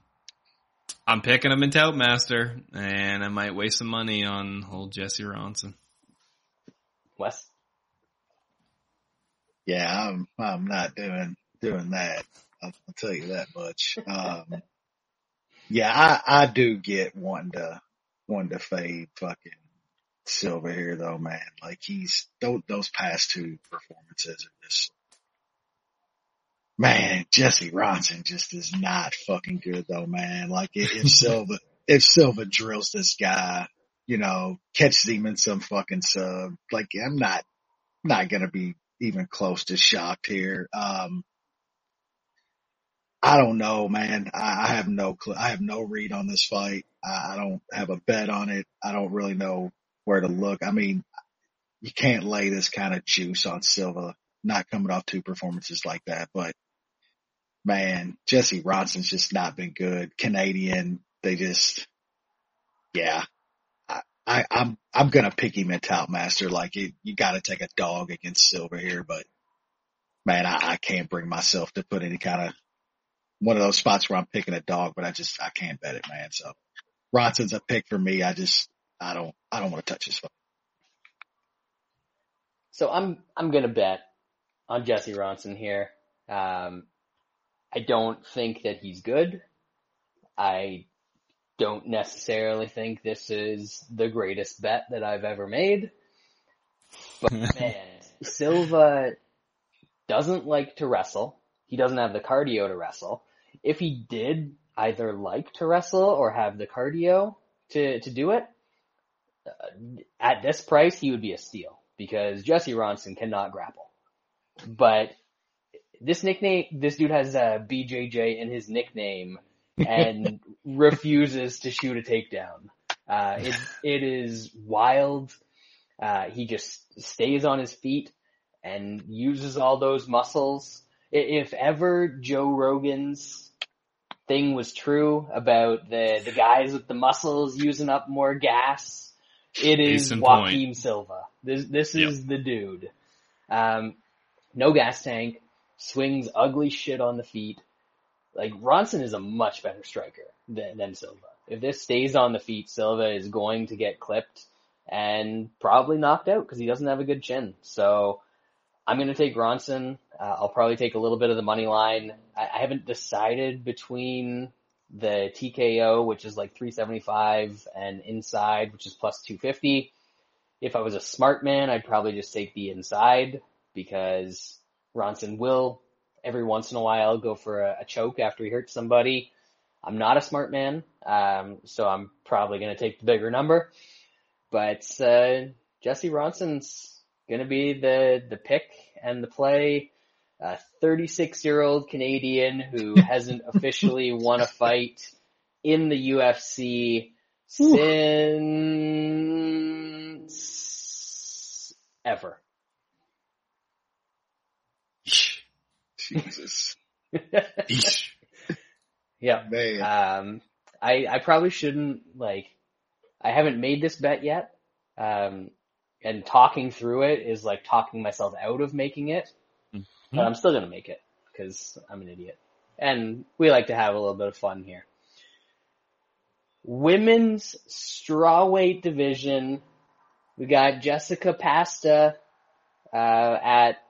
I'm picking him in Toutmaster and I might waste some money on old Jesse Ronson. Wes. Yeah, I'm I'm not doing doing that. I'll, I'll tell you that much. Um, yeah, I I do get wanting to wanting to fade fucking Silver here though, man. Like he's those those past two performances are just man. Jesse Ronson just is not fucking good though, man. Like if, if Silva if Silva drills this guy, you know, catch him in some fucking sub, like I'm not not gonna be even close to shocked here. Um, I don't know, man. I, I have no clue. I have no read on this fight. I, I don't have a bet on it. I don't really know where to look. I mean, you can't lay this kind of juice on Silva, not coming off two performances like that. But man, Jesse Ronson's just not been good. Canadian, they just, yeah. I, I'm I'm gonna pick him at Toutmaster. Like you got to take a dog against Silver here, but man, I, I can't bring myself to put any kind of one of those spots where I'm picking a dog, but I just I can't bet it, man. So Ronson's a pick for me. I just I don't I don't want to touch this fight. So I'm I'm gonna bet on Jesse Ronson here. Um, I don't think that he's good. I don't necessarily think this is the greatest bet that I've ever made. But man, Silva doesn't like to wrestle. He doesn't have the cardio to wrestle. If he did either like to wrestle or have the cardio to, to do it, uh, at this price, he would be a steal because Jesse Ronson cannot grapple. But this nickname, this dude has a BJJ in his nickname and refuses to shoot a takedown. Uh, it, it is wild. Uh, he just stays on his feet and uses all those muscles. If ever Joe Rogan's thing was true about the, the guys with the muscles using up more gas, it is Joaquin Silva. This, this is the dude. Um, no gas tank, swings ugly shit on the feet. Like Ronson is a much better striker than, than Silva. If this stays on the feet, Silva is going to get clipped and probably knocked out because he doesn't have a good chin. So I'm going to take Ronson. Uh, I'll probably take a little bit of the money line. I, I haven't decided between the TKO, which is like 375 and inside, which is plus 250. If I was a smart man, I'd probably just take the inside because Ronson will every once in a while go for a, a choke after he hurts somebody. I'm not a smart man, um, so I'm probably going to take the bigger number. But uh, Jesse Ronson's going to be the the pick and the play. A 36 year old Canadian who hasn't officially won a fight in the UFC since ever. Jesus, Eesh. yeah. man. Um, I, I probably shouldn't, like, I haven't made this bet yet. Um, and talking through it is like talking myself out of making it. But I'm still gonna make it, cause I'm an idiot. And we like to have a little bit of fun here. Women's strawweight division. We got Jessica Pasta, uh, at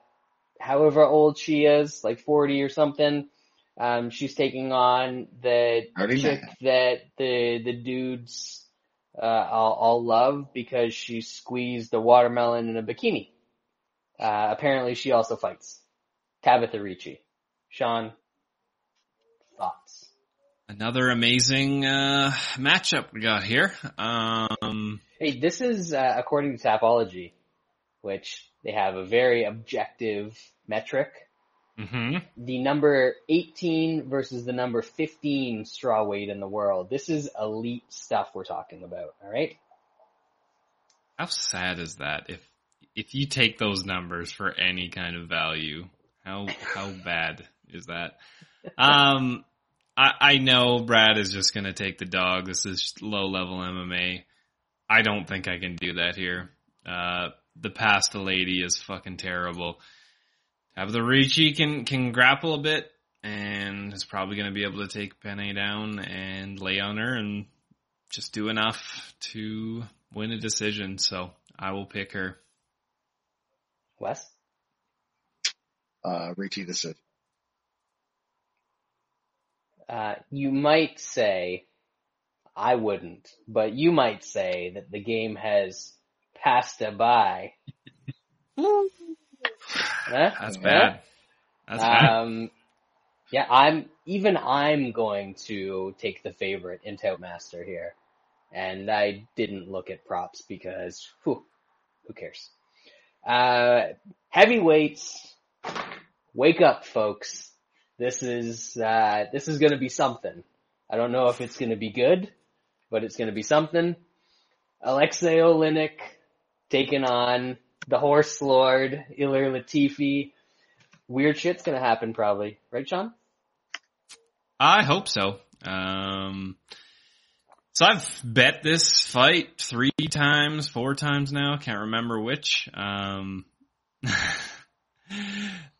however old she is, like 40 or something. Um, she's taking on the 39. chick that the, the dudes, uh, all, all love because she squeezed a watermelon in a bikini. Uh, apparently she also fights. Tabatha Ricci. Sean, thoughts? another amazing uh, matchup we got here. Um, Hey, this is uh, according to Tapology, which they have a very objective metric. Hmm The number 18 versus the number 15 straw weight in the world. This is elite stuff we're talking about, alright? How sad is that? If if you take those numbers for any kind of value, how how bad is that? Um, I I know Brad is just gonna take the dog. This is low level MMA. I don't think I can do that here. Uh, the past the lady is fucking terrible. Have the Ricci can can grapple a bit and is probably gonna be able to take Penne down and lay on her and just do enough to win a decision. So I will pick her. Wes? Uh, Richie the Sith. Uh, you might say, I wouldn't, but you might say that the game has passed a by. Huh? That's Huh? bad. That's bad. Um, yeah, I'm even I'm going to take the favorite in Toutmaster here, and I didn't look at props because whew, who cares? Uh, heavyweights, wake up, folks! This is uh, this is going to be something. I don't know if it's going to be good, but it's going to be something. Alexei Oleinik taking on the Horse Lord Ilir Latifi weird shit's gonna happen probably, right, Sean? I hope so. Um, so I've bet this fight three times, four times now. Can't remember which. Um,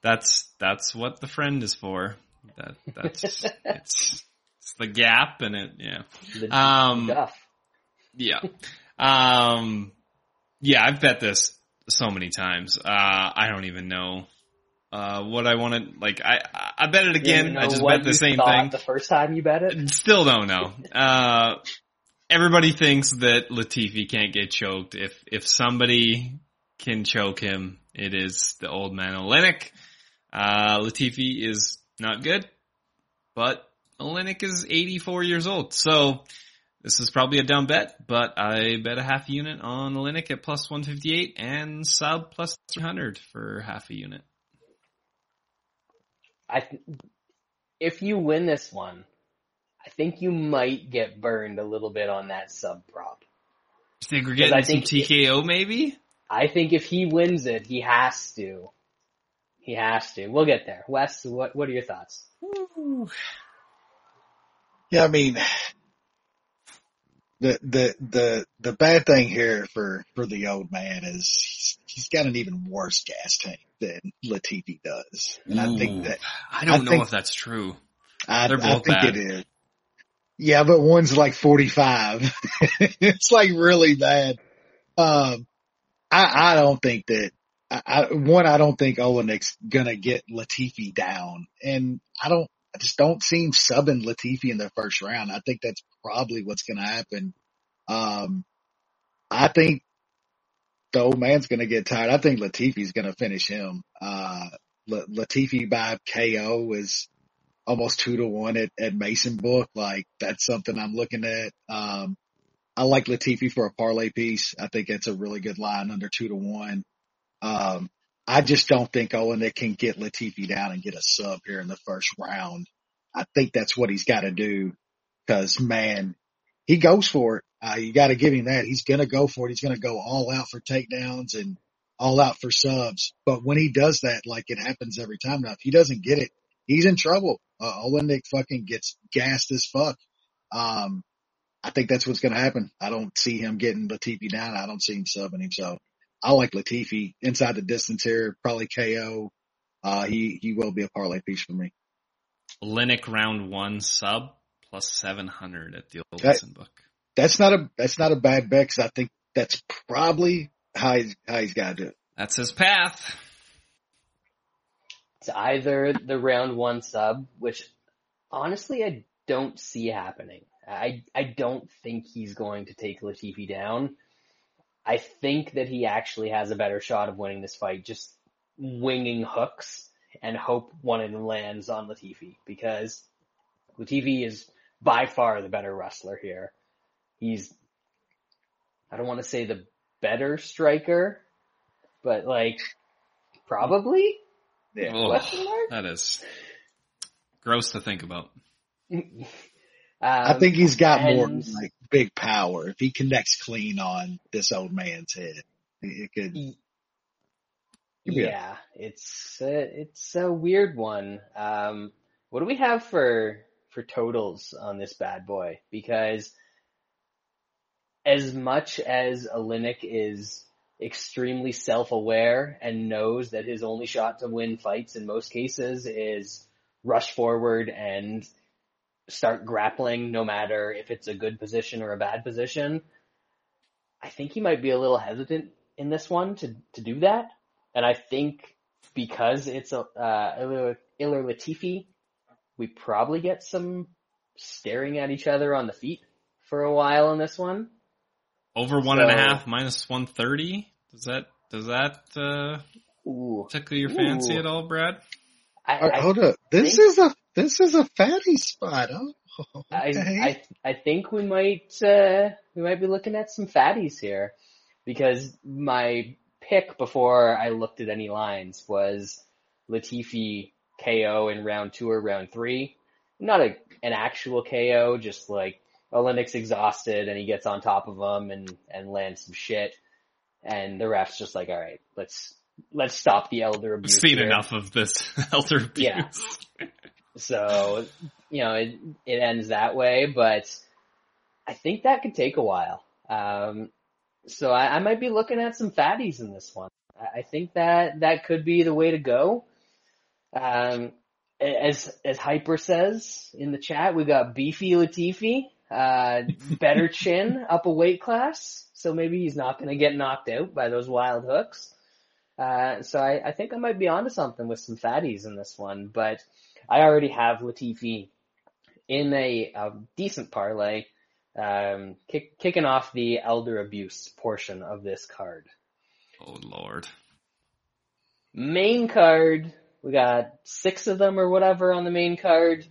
that's that's what the friend is for. That that's it's it's the gap and it yeah The Um, yeah um yeah I've bet this so many times. Uh, I don't even know uh what I want to like. I I bet it again. I just bet the same thing. The first time you bet it, Still don't know. Uh, everybody thinks that Latifi can't get choked. If if somebody can choke him, it is the old man Oleinik. Uh, Latifi is not good, but Oleinik is 84 years old, so this is probably a dumb bet. But I bet a half unit on Oleinik at plus 158 and sub plus 300 for half a unit. I th- if you win this one, I think you might get burned a little bit on that sub prop. You think we're getting I some think- TKO maybe? I think if he wins it, he has to. He has to. We'll get there. Wes, what what are your thoughts? Yeah, I mean, the the the the bad thing here for for the old man is he's, he's got an even worse gas tank than Latifi does, and I think that I don't I know think- if that's true. I, They're I think bad. it is. Yeah, but one's like forty five. it's like really bad. Um, I I don't think that. I, I, one, I don't think Oleinik's gonna get Latifi down, and I don't. I just don't see him subbing Latifi in the first round. I think that's probably what's gonna happen. Um, I think the old man's gonna get tired. I think Latifi's gonna finish him. Uh, La- Latifi by KO is almost two to one at, at Mason book. Like that's something I'm looking at. Um, I like Latifi for a parlay piece. I think that's a really good line under two to one. Um, I just don't think Oleinik can get Latifi down and get a sub here in the first round. I think that's what he's got to do because man, he goes for it. Uh, you got to give him that. He's going to go for it. He's going to go all out for takedowns and all out for subs. But when he does that, like it happens every time now, if he doesn't get it, he's in trouble. Uh, fucking gets gassed as fuck. Um, I think that's what's going to happen. I don't see him getting Latifi down. I don't see him subbing him. So I like Latifi inside the distance here, probably KO. Uh, he, he will be a parlay piece for me. Linux round one sub plus 700 at the old That- Wilson book. That's not a, that's not a bad bet because I think that's probably how he's, how he's got to do it. That's his path. It's either the round one sub, which honestly I don't see happening. I I don't think he's going to take Latifi down. I think that he actually has a better shot of winning this fight just winging hooks and hope one of them lands on Latifi because Latifi is by far the better wrestler here. He's, I don't want to say the better striker, but like, probably? Yeah. Ugh, that is gross to think about. I Um, think he's got more like big power. If he connects clean on this old man's head, it could. A- Yeah, it's a, it's a weird one. Um, what do we have for for totals on this bad boy? Because as much as Oleinik is extremely self-aware and knows that his only shot to win fights in most cases is rush forward and start grappling no matter if it's a good position or a bad position, I think he might be a little hesitant in this one to, to do that. And I think because it's a, uh, Ilir Ilir Latifi, we probably get some staring at each other on the feet for a while in this one. Over one and a So- half minus one thirty. Does that does that uh, Ooh. tickle your fancy Ooh. at all, Brad? I, I, hold up, this think- is a this is a fatty spot. Oh, I, okay. I, I think we might, uh, we might be looking at some fatties here because my pick before I looked at any lines was Latifi KO in round two or round three. Not a, an actual KO, just like Oleinik's exhausted and he gets on top of him and, and lands some shit. And the ref's just like, all right, let's, let's stop the elder I've abuse. seen here. enough of this elder abuse. Yeah. So, you know, it, it ends that way, but I think that could take a while. Um, so I, I might be looking at some fatties in this one. I, think that that could be the way to go. Um, as, as Hyper says in the chat, we got Beefy Latifi, uh, better chin, up a weight class. So maybe he's not going to get knocked out by those wild hooks. Uh, so I, I think I might be onto something with some fatties in this one, but I already have Latifi in a, a decent parlay, um, kick, kicking off the elder abuse portion of this card. Oh lord. Main card, we got six of them or whatever on the main card.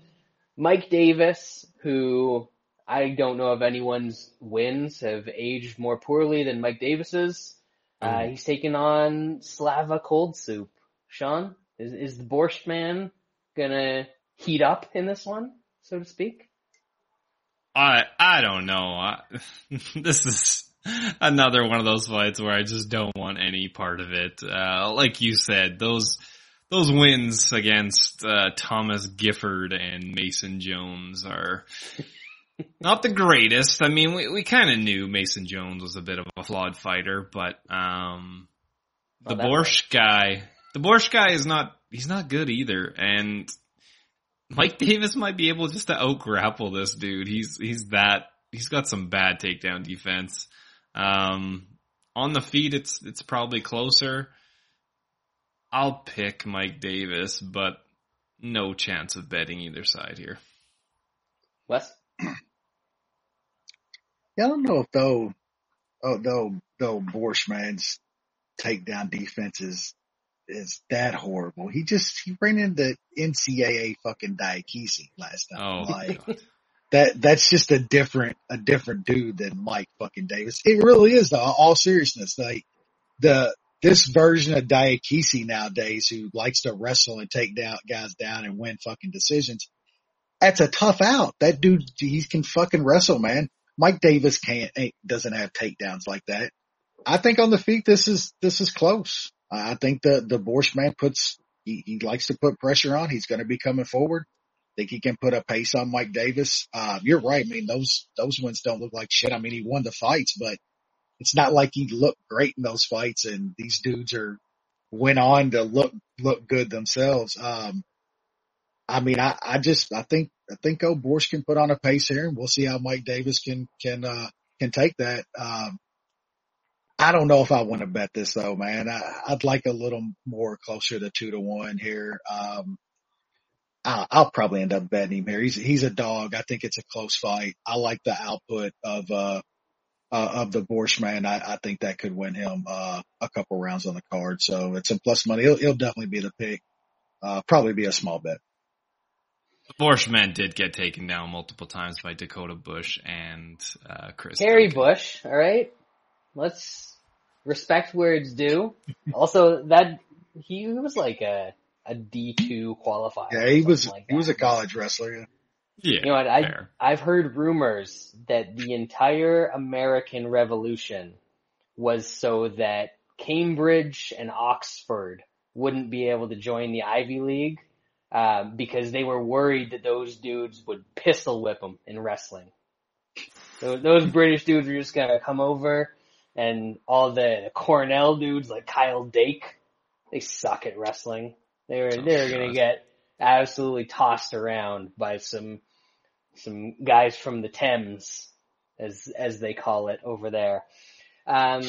Mike Davis, who I don't know if anyone's wins have aged more poorly than Mike Davis's. Uh, he's taking on Slava Cold Soup. Sean, is, is the Borscht man gonna heat up in this one, so to speak? I I don't know. I, this is another one of those fights where I just don't want any part of it. Uh, like you said, those those wins against uh, Thomas Gifford and Mason Jones are not the greatest. I mean, we we kind of knew Mason Jones was a bit of a flawed fighter, but um, the Oh, that Borscht guy, the Borscht guy is not he's not good either, and Mike Davis might be able just to out grapple this dude. He's he's that he's got some bad takedown defense. Um, on the feet, it's it's probably closer. I'll pick Mike Davis, but no chance of betting either side here. Wes? Yeah, I don't know if though, oh, though, though Borschman's takedown defense is, is that horrible. He just, he ran into NCAA fucking Diakiese last time. Oh, Like, God. that, that's just a different, a different dude than Mike fucking Davis. It really is though, all seriousness. Like, the, this version of Diakiese nowadays who likes to wrestle and take down guys down and win fucking decisions. That's a tough out. That dude, he can fucking wrestle, man. Mike Davis can't, ain't, doesn't have takedowns like that. I think on the feet, this is, this is close. I think the, the Borscht man puts, he, he likes to put pressure on. He's going to be coming forward. Think he can put a pace on Mike Davis. Uh, you're right. I mean, those, those ones don't look like shit. I mean, he won the fights, but it's not like he looked great in those fights and these dudes are, went on to look, look good themselves. Um, I mean, I, I just, I think, I think old Borscht can put on a pace here and we'll see how Mike Davis can, can, uh, can take that. Um, I don't know if I want to bet this though, man. I, I'd like a little more closer to two to one here. Um, I'll, I'll probably end up betting him here. He's, he's a dog. I think it's a close fight. I like the output of, uh, uh, of the Borscht man. I, I think that could win him, uh, a couple rounds on the card. So it's some plus money. He'll, he'll definitely be the pick. Uh, probably be a small bet. Borshman did get taken down multiple times by Dakota Bush and uh, Chris. Harry Duncan. Bush, all right. Let's respect where it's due. also, that he was like a a D two qualifier. Yeah, he was like he was a college wrestler. Yeah. Yeah, You know what? I fair. I've heard rumors that the entire American Revolution was so that Cambridge and Oxford wouldn't be able to join the Ivy League uh, because they were worried that those dudes would pistol whip them in wrestling. So those British dudes were just gonna come over, and all the Cornell dudes like Kyle Dake, they suck at wrestling. They were Oh, they were gonna get absolutely tossed around by some some guys from the Thames, as as they call it over there. Um,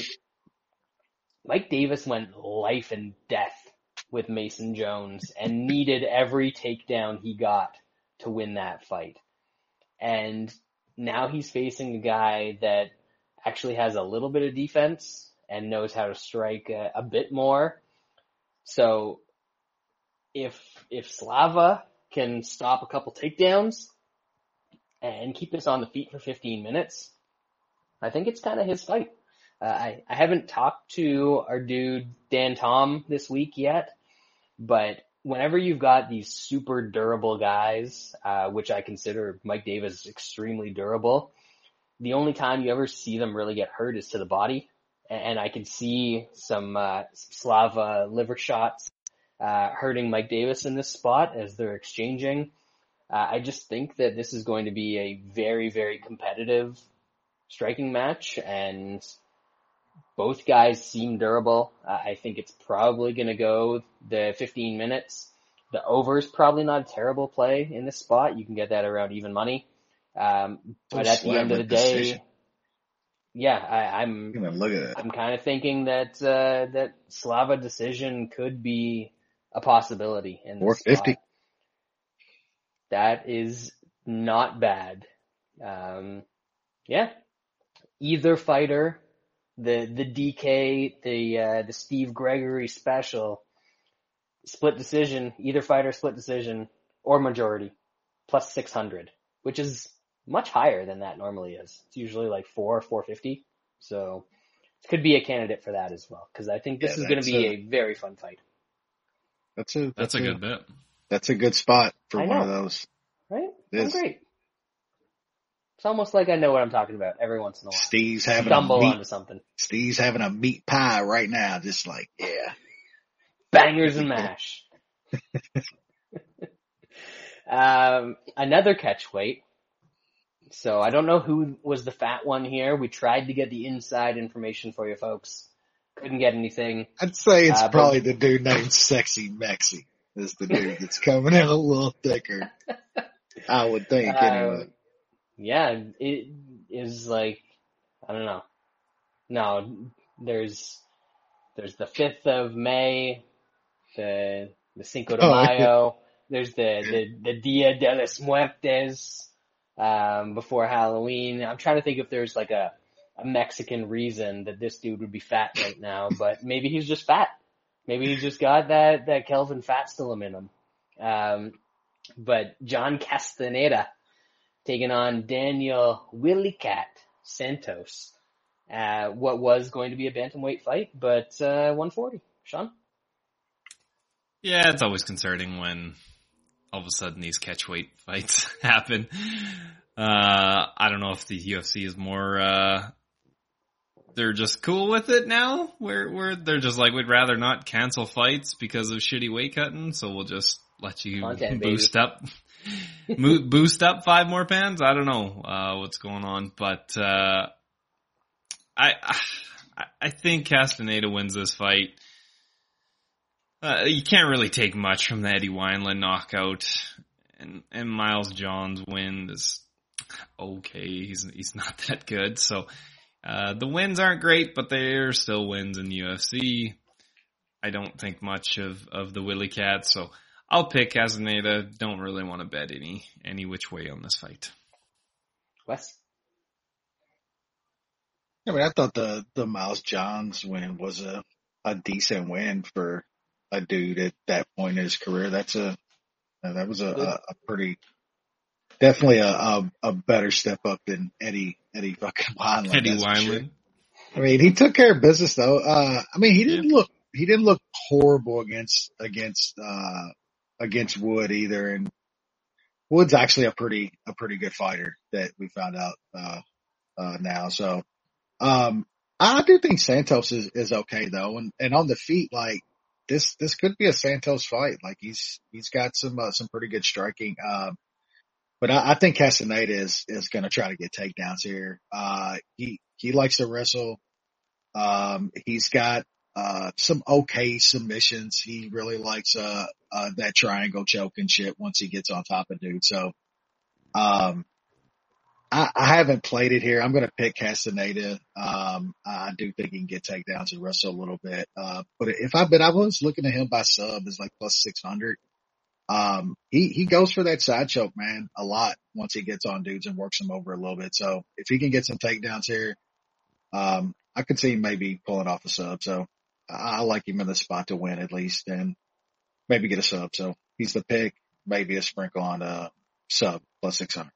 Mike Davis went life and death with Mason Jones and needed every takedown he got to win that fight. And now he's facing a guy that actually has a little bit of defense and knows how to strike a, a bit more. So if if Slava can stop a couple takedowns and keep us on the feet for 15 minutes, I think it's kind of his fight. Uh, I, I haven't talked to our dude Dan Tom this week yet, but whenever you've got these super durable guys, uh, which I consider Mike Davis extremely durable, the only time you ever see them really get hurt is to the body. And I can see some uh, Slava liver shots uh, hurting Mike Davis in this spot as they're exchanging. Uh, I just think that this is going to be a very, very competitive striking match, and both guys seem durable. Uh, I think it's probably going to go the 15 minutes. The over is probably not a terrible play in this spot. You can get that around even money. Um, but at the end of the day, Decision. yeah, I, I'm Even look at that. I'm kind of thinking that uh, that Slava decision could be a possibility in this 450. spot. That is not bad. Um, yeah, either fighter, the the DK, the uh, the Steve Gregory special, split decision, either fighter split decision or majority, plus six hundred, which is much higher than that normally is. It's usually like four, four fifty. So it could be a candidate for that as well because I think this Yeah, is going to be a- a very fun fight. That's a That's a good bet. That's a good spot for I one of those. Right? It great. It's almost like I know what I'm talking about every once in a while. Steve's having Stumble a meat. onto something. Steve's having a meat pie right now. Just like yeah. Bangers and mash. um, another catch weight. So I don't know who was the fat one here. We tried to get the inside information for you folks. Couldn't get anything. I'd say it's Uh, but- probably the dude named Sexy Mexi is the dude that's coming in a little thicker. I would think anyway. Uh, yeah, it is like I don't know. No, there's there's the fifth of May, the the Cinco de Oh, yeah. Mayo. There's the the the Dia de los Muertes um, before Halloween. I'm trying to think if there's like a a Mexican reason that this dude would be fat right now, but maybe he's just fat. Maybe he's just got that that Kelvin fat still in him. Um, but John Castaneda taking on Daniel Willy Cat Santos. Uh, what was going to be a bantamweight fight, but uh, 140. Sean? Yeah, it's always concerning when all of a sudden these catchweight fights happen. Uh, I don't know if the UFC is more, uh, they're just cool with it now, where, where they're just like, we'd rather not cancel fights because of shitty weight cutting, so we'll just let you Content, baby. boost up, boost up five more pounds. I don't know, uh, what's going on, but, uh, I, I, I think Castaneda wins this fight. Uh, you can't really take much from the Eddie Wineland knockout, and and Miles Johns win is okay. He's he's not that good, so uh, the wins aren't great, but they're still wins in the UFC. I don't think much of of the Willy Cat, so I'll pick Castaneda. Don't really want to bet any any which way on this fight. Wes? I mean, I thought the the Miles Johns win was a a decent win for a dude at that point in his career. That's a Uh, that was a, a, a pretty, definitely a, a, a better step up than Eddie Eddie fucking Wineland. Eddie that's sure. Wineland. I mean, he took care of business though. Uh, I mean, he didn't look he didn't look horrible against against uh against Wood either, and Wood's actually a pretty a pretty good fighter that we found out uh uh now. So um I do think Santos is, is okay though, and and on the feet like this this could be a Santos fight. Like he's he's got some uh, some pretty good striking. Um, but I, I think Castaneda is is going to try to get takedowns here. Uh, he he likes to wrestle. Um, he's got uh some okay submissions. He really likes uh uh that triangle choke and shit once he gets on top of dude. So um I, I haven't played it here. I'm gonna pick Castaneda. Um I do think he can get takedowns and wrestle a little bit. Uh but if I bet I was looking at him by sub as like plus six hundred. Um he he goes for that side choke, man, a lot once he gets on dudes and works them over a little bit. So if he can get some takedowns here, um I could see him maybe pulling off a sub. So I I like him in the spot to win at least and maybe get a sub. So he's the pick, maybe a sprinkle on a sub plus 600.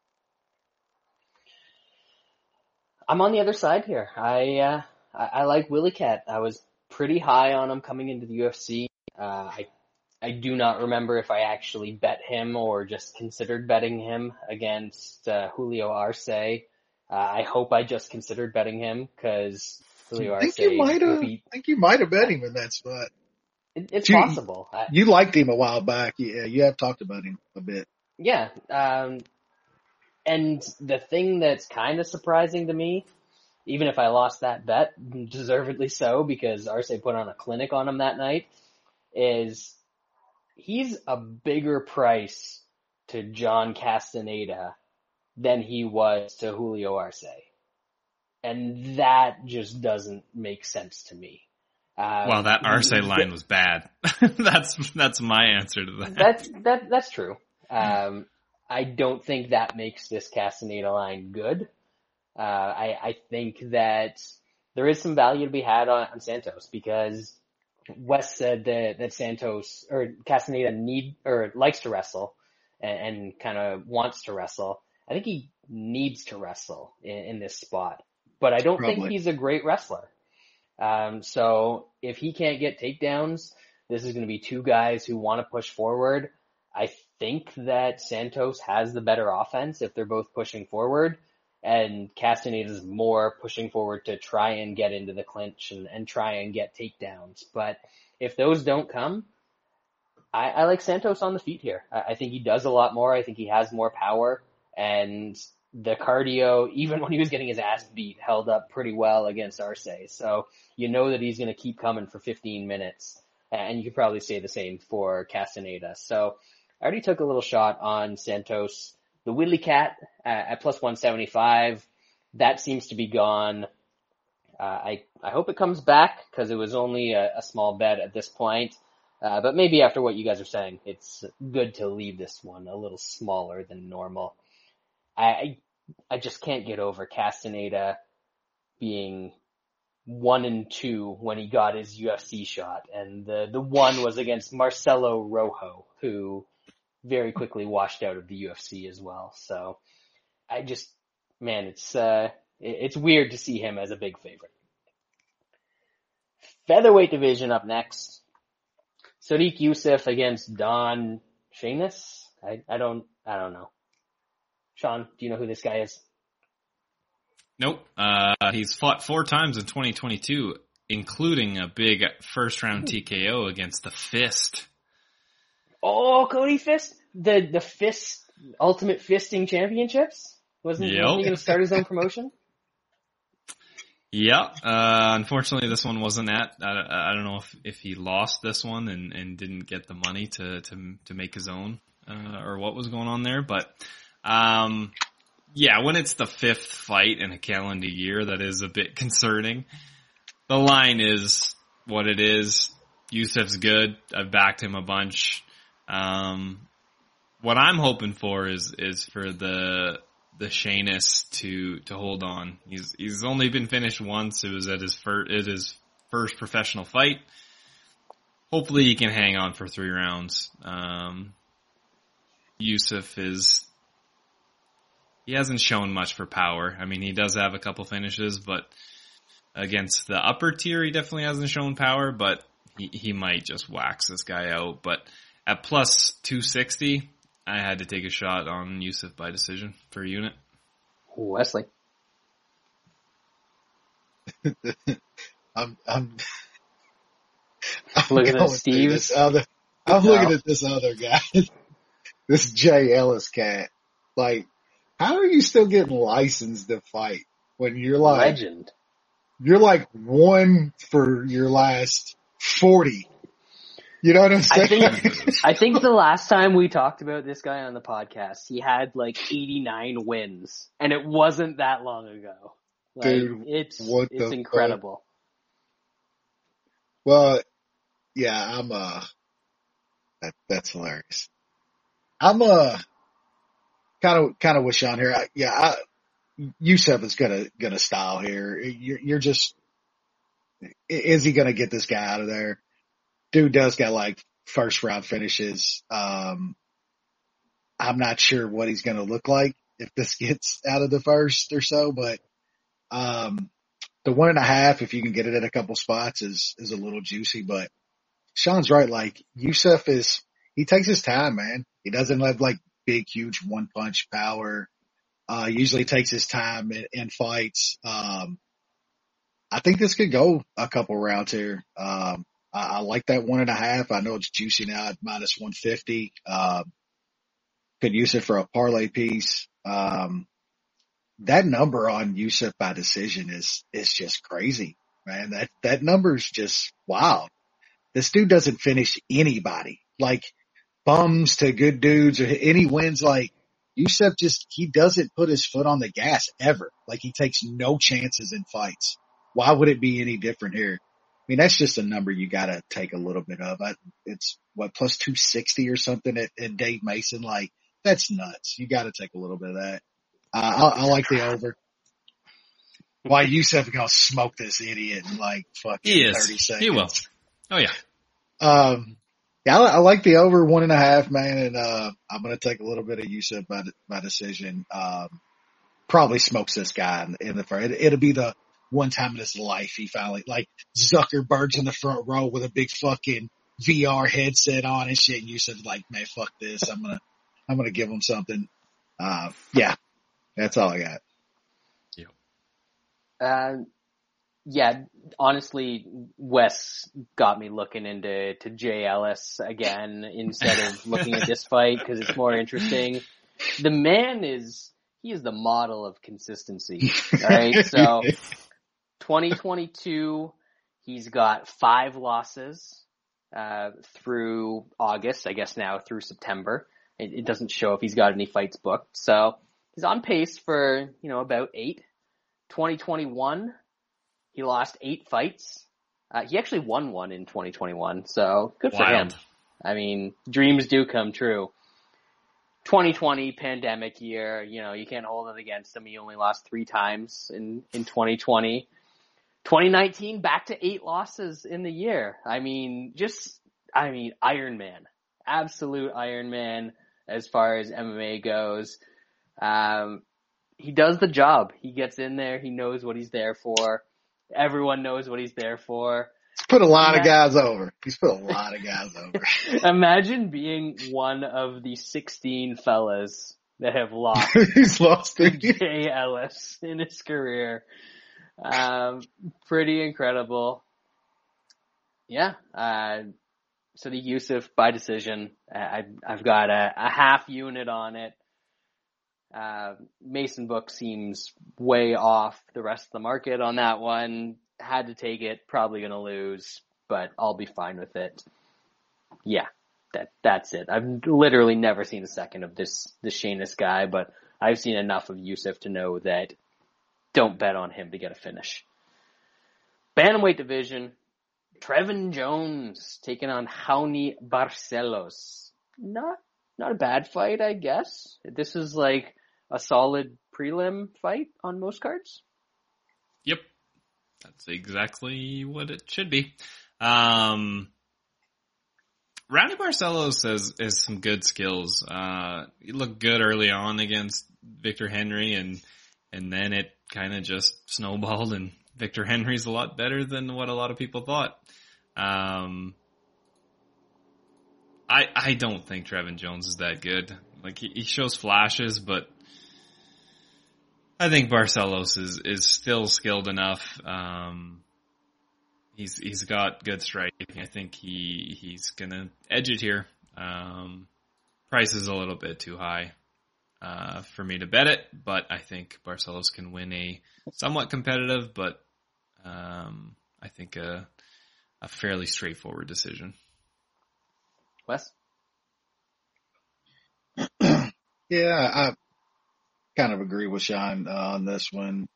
I'm on the other side here. I uh, I, I like Willie Cat. I was pretty high on him coming into the UFC. Uh, I I do not remember if I actually bet him or just considered betting him against uh, Julio Arce. Uh, I hope I just considered betting him because Julio I Arce think you might have. I think you might have bet him in that spot. It, it's You- possible. You liked him a while back. Yeah, you have talked about him a bit. Yeah. Um, and the thing that's kind of surprising to me, even if I lost that bet, deservedly so, because Arce put on a clinic on him that night, is he's a bigger price to John Castaneda than he was to Julio Arce. And that just doesn't make sense to me. Um, Wow, that Arce line was bad. that's that's my answer to that. That's that that's true. Um, I don't think that makes this Castaneda line good. Uh, I I think that there is some value to be had on, on Santos because Wes said that that Santos or Castaneda need or likes to wrestle and, and kind of wants to wrestle. I think he needs to wrestle in, in this spot, but I don't think he's a great wrestler. Um, so if he can't get takedowns, this is going to be two guys who want to push forward. I think that Santos has the better offense if they're both pushing forward and Castaneda is more pushing forward to try and get into the clinch and, and try and get takedowns. But if those don't come, I, I like Santos on the feet here. I, I think he does a lot more. I think he has more power and the cardio, even when he was getting his ass beat, held up pretty well against Arce. So you know that he's going to keep coming for 15 minutes. And you could probably say the same for Castaneda. So I already took a little shot on Santos. The Willy Cat uh, at plus 175, that seems to be gone. Uh, I, I hope it comes back because it was only a, a small bet at this point. Uh, but maybe after what you guys are saying, it's good to leave this one a little smaller than normal. I, I, just can't get over Castaneda being one and two when he got his UFC shot, and the the one was against Marcelo Rojo, who very quickly washed out of the UFC as well. So I just, man, it's uh, it's weird to see him as a big favorite. Featherweight division up next. Sodiq Yusuff against Don Shainis. I, I don't I don't know. Sean, do you know who this guy is? Nope. Uh, he's fought four times in 2022, including a big first round TKO against the Fist. Oh, Cody Fist, the the Fist Ultimate Fisting Championships. Wasn't, Yep. wasn't he going to start his own promotion? Yeah. Uh, unfortunately, this one wasn't at. I, I don't know if, if he lost this one and, and didn't get the money to to to make his own uh, or what was going on there, but um, yeah, when it's the fifth fight in a calendar year, that is a bit concerning. The line is what it is. Yusuff's good. I've backed him a bunch. Um, what I'm hoping for is is for the the Shainis to to hold on. He's he's only been finished once. It was at his first at his first professional fight. Hopefully he can hang on for three rounds. Um, Yusuff is he hasn't shown much for power. I mean, he does have a couple finishes, but against the upper tier, he definitely hasn't shown power. But he he might just wax this guy out. But at plus two sixty, I had to take a shot on Yusuff by decision for unit. Wesley. I'm, I'm, I'm looking at going Steve. This other, I'm No. looking at this other guy, this Jay Ellis cat. Like, how are you still getting licensed to fight when you're like, Legend. you're like one for your last 40? You know what I'm I saying? think I think the last time we talked about this guy on the podcast, he had like 89 wins, and it wasn't that long ago. Like, Dude, it's what it's incredible. Well, yeah, I'm uh that, that's hilarious. I'm uh kind of kind of with Sean here. I, yeah, I, Yusuff is gonna gonna style here. You're, you're just is he gonna get this guy out of there? Dude does got like first round finishes. Um, I'm not sure what he's gonna look like if this gets out of the first or so, but um, the one and a half, if you can get it at a couple spots, is is a little juicy. But Sean's right. Like Yusuff is, he takes his time, man. He doesn't have like big, huge one punch power. Uh, usually takes his time in fights. Um, I think this could go a couple rounds here. Um, I, I like that one and a half. I know it's juicy now at minus 150. Um, could use it for a parlay piece. Um, that number on Yusuff by decision is, is just crazy, man. That, that number's just wow. This dude doesn't finish anybody like bums to good dudes or any wins. Like Yusuff just, he doesn't put his foot on the gas ever. Like he takes no chances in fights. Why would it be any different here? I mean, that's just a number you gotta take a little bit of. I, it's what plus 260 or something at, at Dave Mason. Like that's nuts. You gotta take a little bit of that. Uh, I, I like the over. Why Yusuff gonna smoke this idiot in like fucking He is. 30 seconds? He will. Oh yeah. Um, yeah, I, I like the over one and a half, man, and uh, I'm gonna take a little bit of Yusuff by by decision. Um, probably smokes this guy in, in the first. It, it'll be the one time in his life he finally like Zuckerberg's in the front row with a big fucking VR headset on and shit. And you said like, man, fuck this. I'm gonna I'm gonna give him something. Uh, yeah, that's all I got. Uh, yeah, honestly, Wes got me looking into to Jay Ellis again instead of looking at this fight because it's more interesting. The man is he is the model of consistency. All right, so 2022, he's got five losses uh, through August, I guess now through September. It, it doesn't show if he's got any fights booked, so he's on pace for you know about eight. 2021, he lost eight fights. Uh, he actually won one in 2021, so good for him. I mean, dreams do come true. 2020 pandemic year, you know, you can't hold it against him. He only lost three times in, in 2020. 2019 back to eight losses in the year. I mean, just, I mean, Iron Man, absolute Iron Man as far as MMA goes. Um, he does the job. He gets in there. He knows what he's there for. Everyone knows what he's there for. He's put a lot of guys over. He's put a lot of guys over. Imagine being one of the 16 fellas that have lost He's lost Jay Ellis in his career. Um, pretty incredible. Yeah. Uh, so the Yusuff by decision, I, I've got a, a half unit on it. Uh, Mason Book seems way off the rest of the market on that one. Had to take it, probably gonna lose, but I'll be fine with it. Yeah, that that's it. I've literally never seen a second of this this Shainis guy, but I've seen enough of Yusuff to know that don't bet on him to get a finish. Bantamweight division, Trevin Jones taking on Raoni Barcelos. Not not a bad fight, I guess. This is like a solid prelim fight on most cards. Yep. That's exactly what it should be. Um, Raoni Barcelos has, has some good skills. Uh, he looked good early on against Victor Henry and, and then it kind of just snowballed and Victor Henry's a lot better than what a lot of people thought. Um, I, I don't think Trevin Jones is that good. Like he, he shows flashes, but I think Barcelos is, is still skilled enough. Um, he's he's got good striking. I think he he's gonna edge it here. Um, price is a little bit too high uh, for me to bet it, but I think Barcelos can win a somewhat competitive, but um, I think a a fairly straightforward decision. Wes? yeah, I kind of agree with Sean uh, on this one.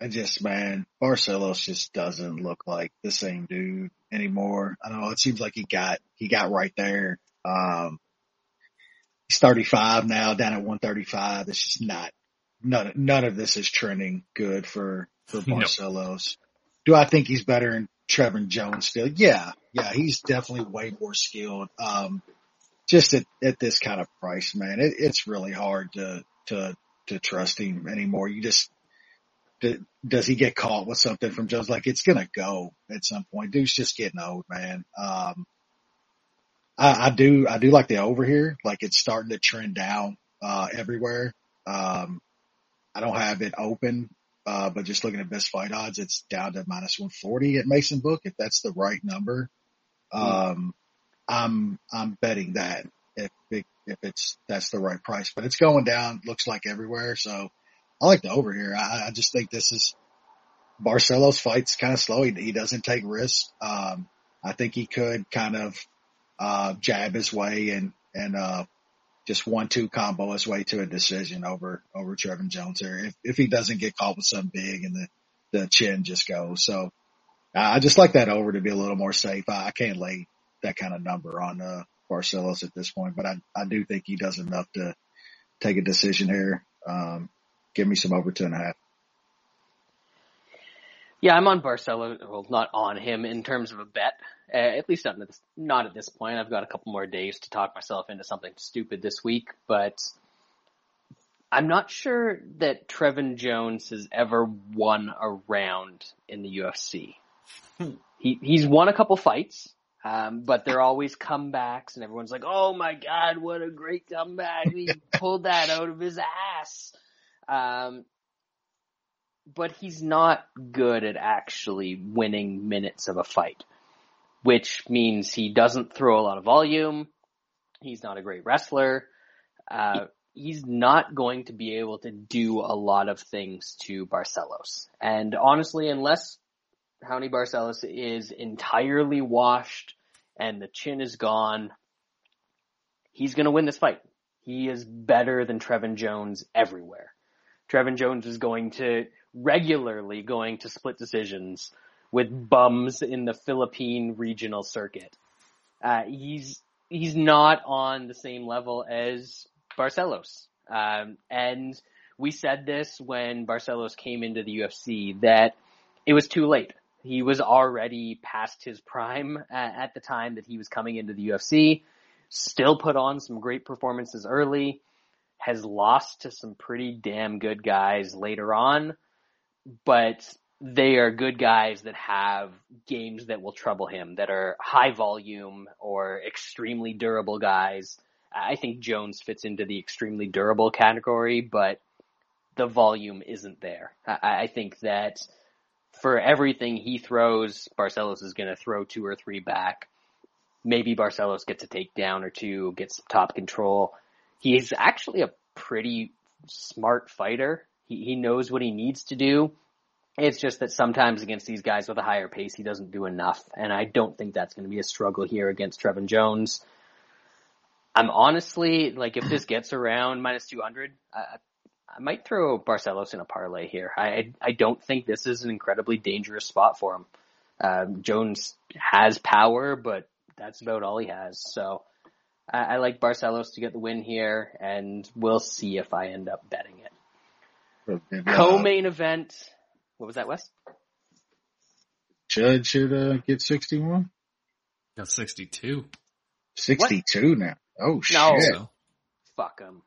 I just, man, Barcelos just doesn't look like the same dude anymore. I don't know. It seems like he got, he got right there. Um, he's 35 now down at 135. It's just not, none, none of this is trending good for, for Barcelos. No. Do I think he's better than Trevor Jones still? Yeah. Yeah. He's definitely way more skilled. Um, just at, at this kind of price, man, it, it's really hard to, to, to trust him anymore. You just, does he get caught with something from Jones? Like it's gonna go at some point. Dude's just getting old, man. Um, I, I do, I do like the over here. Like it's starting to trend down, uh, everywhere. Um, I don't have it open, uh, but just looking at best fight odds, it's down to minus 140 at Mason Book. If that's the right number, um, I'm, I'm betting that if it, if it's, that's the right price, but it's going down, looks like everywhere. So, I like the over here. I, I just think this is Barcelos fights kind of slow. He, he doesn't take risks. Um, I think he could kind of, uh, jab his way and, and, uh, just one, two combo his way to a decision over, over Trevin Jones here. If, if he doesn't get caught with something big and the, the chin just goes. So uh, I just like that over to be a little more safe. I, I can't lay that kind of number on, uh, Barcelos at this point, but I, I do think he does enough to take a decision here. Um, give me some over two and a half. Yeah, I'm on Barcelo. Well, not on him in terms of a bet. Uh, at least not at, this, not at this point. I've got a couple more days to talk myself into something stupid this week, but I'm not sure that Trevin Jones has ever won a round in the UFC. he he's won a couple fights, um, but they're always comebacks, and everyone's like, "Oh my god, what a great comeback! He pulled that out of his ass." Um, but he's not good at actually winning minutes of a fight, which means he doesn't throw a lot of volume. He's not a great wrestler. Uh, he's not going to be able to do a lot of things to Barcelos. And honestly, unless Raoni Barcelos is entirely washed and the chin is gone, he's going to win this fight. He is better than Trevin Jones everywhere. Trevin Jones is going to regularly going to split decisions with bums in the Philippine regional circuit. Uh, he's he's not on the same level as Barcelos. Um, and we said this when Barcelos came into the UFC that it was too late. He was already past his prime at, at the time that he was coming into the UFC. Still put on some great performances early has lost to some pretty damn good guys later on, but they are good guys that have games that will trouble him, that are high volume or extremely durable guys. I think Jones fits into the extremely durable category, but the volume isn't there. I, I think that for everything he throws, Barcelos is going to throw two or three back. Maybe Barcelos gets a takedown or two, gets top control he's actually a pretty smart fighter. He, he knows what he needs to do. It's just that sometimes against these guys with a higher pace, he doesn't do enough. And I don't think that's going to be a struggle here against Trevin Jones. I'm honestly, like, if this gets around minus 200, I, I might throw Barcelos in a parlay here. I, I don't think this is an incredibly dangerous spot for him. Um, Jones has power, but that's about all he has. So I, I like Barcelos to get the win here, and we'll see if I end up betting it. Okay, Co-main event. What was that, Wes? Judge should uh, get 61? Got 62. 62 now. Oh No. shit. So, Fuck him.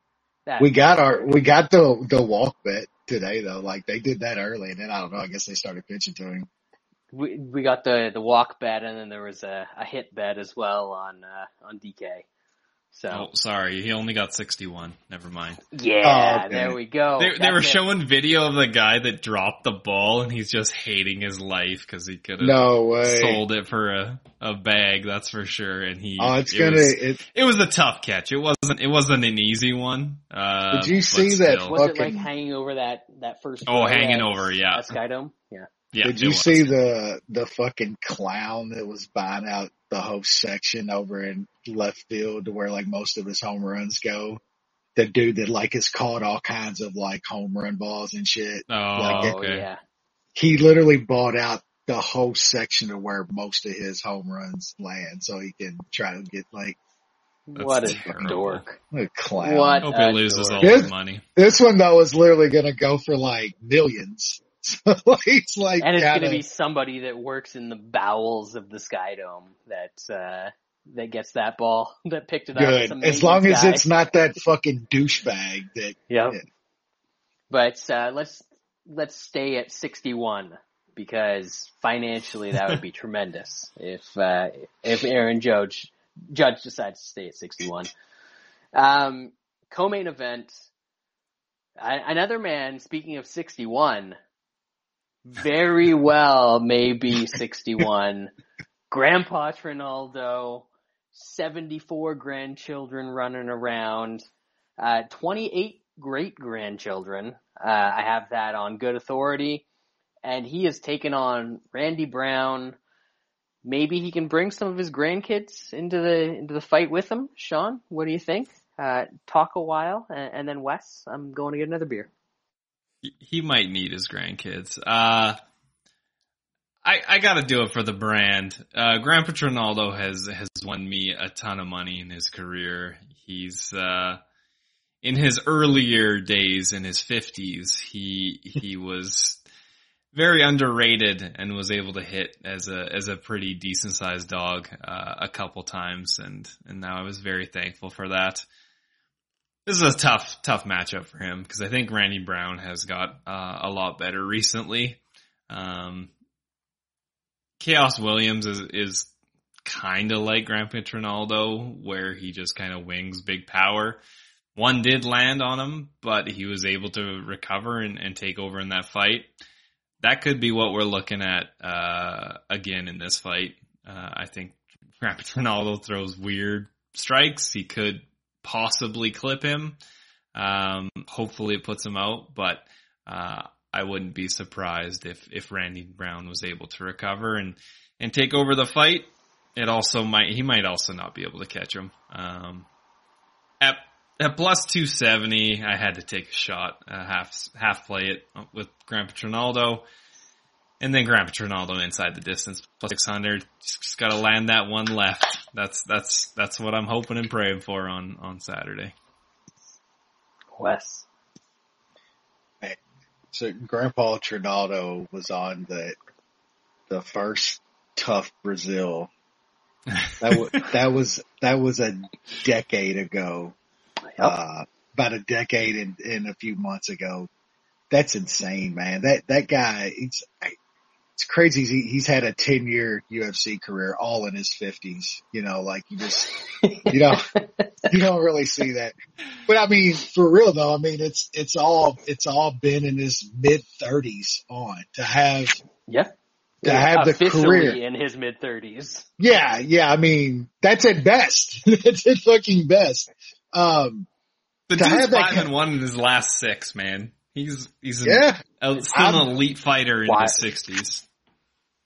That, We got our, we got the, the walk bet today though. Like they did that early and then I don't know, I guess they started pitching to him. we we got the the walk bet, and then there was a, a hit bet as well on uh, on DK. So oh, sorry, he only got 61. Never mind. yeah, Oh, okay. there we go. They, they were it. showing video of the guy that dropped the ball and he's just hating his life because he could have No way. sold it for a, a bag, that's for sure. And he, Oh, it's it gonna, was, it, it was a tough catch. It wasn't, it wasn't an easy one. Uh, Did you see that still. Was it like hanging over that that first? Oh, hanging at- over, yeah. At Skydome, yeah. Yeah, Did you was. see the the fucking clown that was buying out the host section over in left field to where like most of his home runs go? The dude that like has caught all kinds of like home run balls and shit. Oh, Like, okay. yeah. He literally bought out the whole section to where most of his home runs land so he can try to get like That's what a terrible. dork. a clown. What Hope a he loses dork. all This- his money. This one though is literally gonna go for like millions. So it's like And it's kinda- going to be somebody that works in the bowels of the Skydome that uh that gets that ball that picked it up. good. Some As long as it's not that fucking douchebag that Yep. Yeah. But uh, let's let's stay at 61 because financially that would be tremendous if uh, if Aaron Judge Judge decides to stay at 61. Um, co-main event. I, another man. Speaking of 61, very well may be 61. Grandpa Trinaldo, 74 grandchildren running around, uh, 28 great grandchildren. Uh, I have that on good authority. And he has taken on Randy Brown. Maybe he can bring some of his grandkids into the into the fight with him. Sean, what do you think? Uh, talk a while, and, and then Wes, I'm going to get another beer. He- might need his grandkids. Uh, I, I gotta do it for the brand. Uh, Grandpa Trinaldo has, has won me a ton of money in his career. He's, uh, in his earlier days in his fifties, he, he was very underrated and was able to hit as a, as a pretty decent sized dog, uh, a couple times and, and now I was very thankful for that. This is a tough, tough matchup for him because I think Randy Brown has got, uh, a lot better recently. Um, Khaos Williams is, is kind of like Grandpa Trinaldo, where he just kind of wings big power. One did land on him, but he was able to recover and, and take over in that fight. That could be what we're looking at uh, again in this fight. Uh, I think Grandpa Trinaldo throws weird strikes. He could possibly clip him. Um, hopefully it puts him out, but uh, I wouldn't be surprised if if Randy Brown was able to recover and and take over the fight. It also might he might also not be able to catch him. Um, at at plus two seventy, I had to take a shot, uh, half half play it with Grandpa Trinaldo, and then Grandpa Trinaldo inside the distance plus six hundred. Just, just got to land that one left. That's that's that's what I'm hoping and praying for on on Saturday. Wes. So Grandpa Trinaldo was on the the first TUF Brazil. That was that was that was a decade ago. Uh, about a decade and, and a few months ago. That's insane, man. That that guy, it's it's crazy. He, he's had a ten year UFC career, all in his fifties. You know, like you just you know you don't really see that. But I mean, for real though, I mean, it's, it's all, it's all been in his mid thirties on to have, Yeah. to have the Officially career. in his mid 30s. Yeah. Yeah. I mean, that's at best. that's at fucking best. Um, The To dude's have that five and one in his last six, man. He's he's an, yeah, a, still an I'm- elite fighter in Why- his sixties.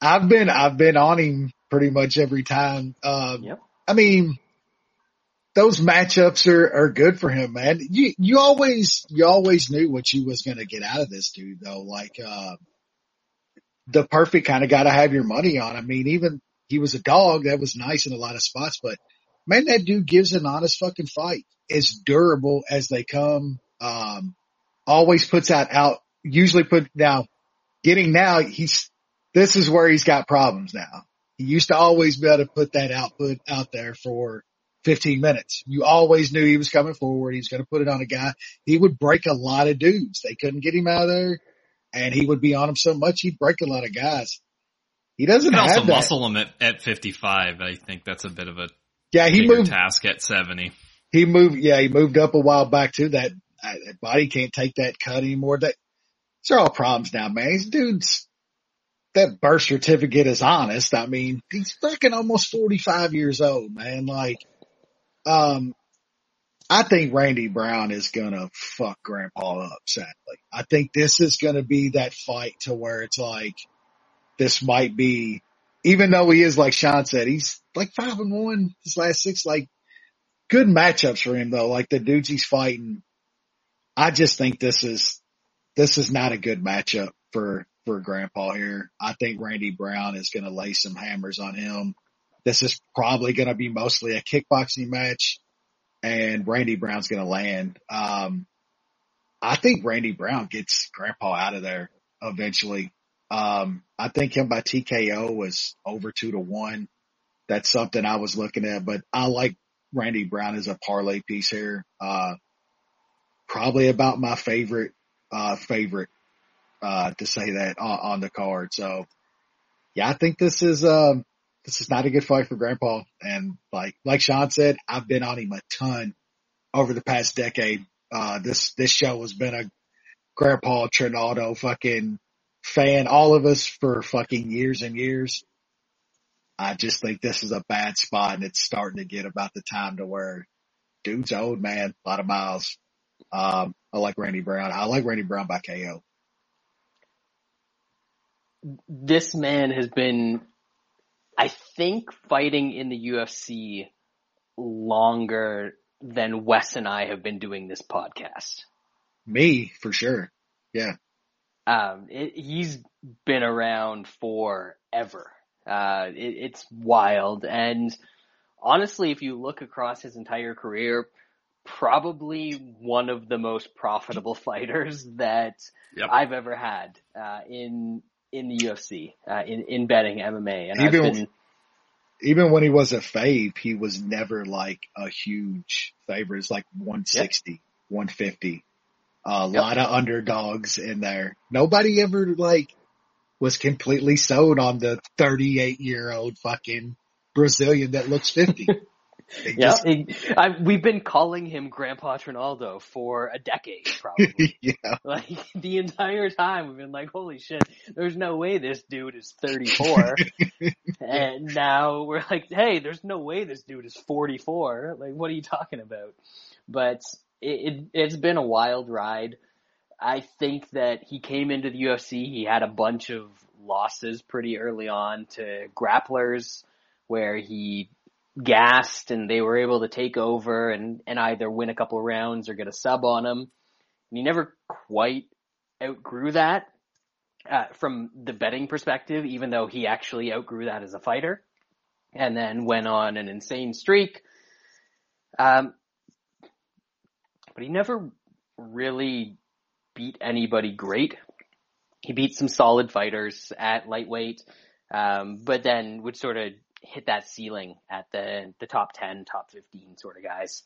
I've been, I've been on him pretty much every time. Um, Yep. I mean, those matchups are, are good for him, man. You, you always, you always knew what you was going to get out of this dude though. Like, uh, the perfect kind of guy to have your money on. I mean, even he was a dog that was nice in a lot of spots, but man, that dude gives an honest fucking fight. As durable as they come. Um, always puts out out, usually put now getting now he's, this is where he's got problems now. He used to always be able to put that output out there for 15 minutes. You always knew he was coming forward. He was going to put it on a guy. He would break a lot of dudes. They couldn't get him out of there and he would be on him so much he'd break a lot of guys. He doesn't have also that. muscle him at, at 55. I think that's a bit of a yeah, he moved. task at 70. He moved. Yeah, he moved up a while back too. That, uh, that body can't take that cut anymore. That these are all problems now, man. These dudes. That birth certificate is honest. I mean, he's fucking almost 45 years old, man. Like, um, I think Randy Brown is gonna fuck Grandpa up, sadly. I think this is gonna be that fight to where it's like, this might be, even though he is like Sean said, he's like five and one his last six, like good matchups for him though. Like the dudes he's fighting, I just think this is, this is not a good matchup for, for Grandpa here. I think Randy Brown is gonna lay some hammers on him. This is probably gonna be mostly a kickboxing match and Randy Brown's going to land. Um, I think Randy Brown gets Grandpa out of there eventually. Um, I think him by TKO was over two to one. That's something I was looking at, but I like Randy Brown as a parlay piece here. Uh, probably about my favorite, uh, favorite, uh, to say that on, on the card. So yeah, I think this is, um, this is not a good fight for grandpa. And like, like Sean said, I've been on him a ton over the past decade. Uh, this, this show has been a grandpa Trinaldo fucking fan, all of us for fucking years and years. I just think this is a bad spot and it's starting to get about the time to where dude's old man, a lot of miles. Um, I like Randy Brown. I like Randy Brown by KO. This man has been, I think, fighting in the UFC longer than Wes and I have been doing this podcast. Me for sure. Yeah. Um, it, he's been around forever. Uh, it, it's wild. And honestly, if you look across his entire career, probably one of the most profitable fighters that Yep. I've ever had, uh, in, in the UFC, uh, in, in betting MMA. And Even- I've been, even when he was a fave, he was never like a huge favorite. It's like 160, 150. A Yep. lot of underdogs in there. Nobody ever like was completely sold on the 38 year old fucking Brazilian that looks 50. They yeah, just- he- I, we've been calling him Grandpa Trinaldo for a decade, probably. yeah. Like the entire time we've been like, holy shit, there's no way this dude is 34. and now we're like, hey, there's no way this dude is 44. Like, what are you talking about? But it, it, it's been a wild ride. I think that he came into the UFC, he had a bunch of losses pretty early on to grapplers where he gassed and they were able to take over and, and either win a couple rounds or get a sub on him. And he never quite outgrew that uh, from the betting perspective, even though he actually outgrew that as a fighter, and then went on an insane streak. Um, but he never really beat anybody great. He beat some solid fighters at lightweight, um, but then would sort of hit that ceiling at the the top ten, top fifteen sort of guys,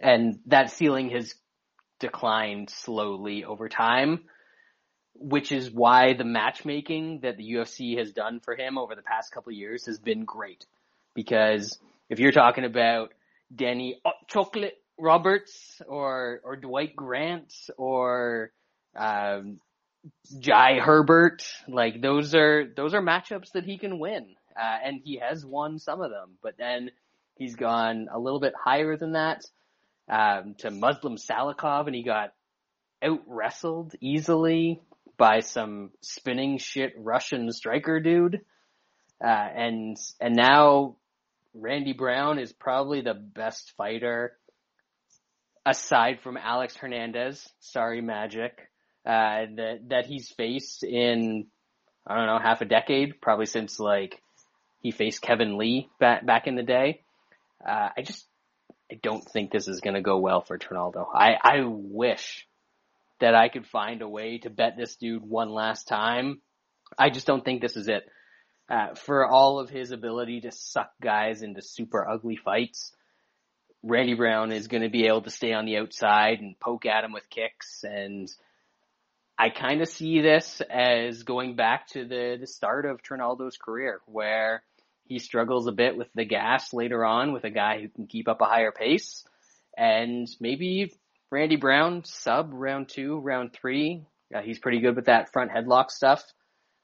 and that ceiling has declined slowly over time which is why the matchmaking that the UFC has done for him over the past couple years has been great. Because if you're talking about Danny Chocolate Roberts or or Dwight Grant or um, Jai Herbert, like those are those are matchups that he can win, uh, and he has won some of them. But then he's gone a little bit higher than that um, to Muslim Salikhov, and he got out wrestled easily by some spinning shit Russian striker dude. Uh, and, and now Randy Brown is probably the best fighter aside from Alex Hernandez. Sorry, Magic. Uh, that, that he's faced in, I don't know, half a decade, probably since like he faced Kevin Lee back, back in the day. Uh, I just, I don't think this is going to go well for Trinaldo. I, I wish that I could find a way to bet this dude one last time. I just don't think this is it. Uh, for all of his ability to suck guys into super ugly fights, Randy Brown is going to be able to stay on the outside and poke at him with kicks. And I kind of see this as going back to the, the start of Trinaldo's career where he struggles a bit with the gas later on with a guy who can keep up a higher pace. And maybe Randy Brown sub round two, round three. Uh, he's pretty good with that front headlock stuff.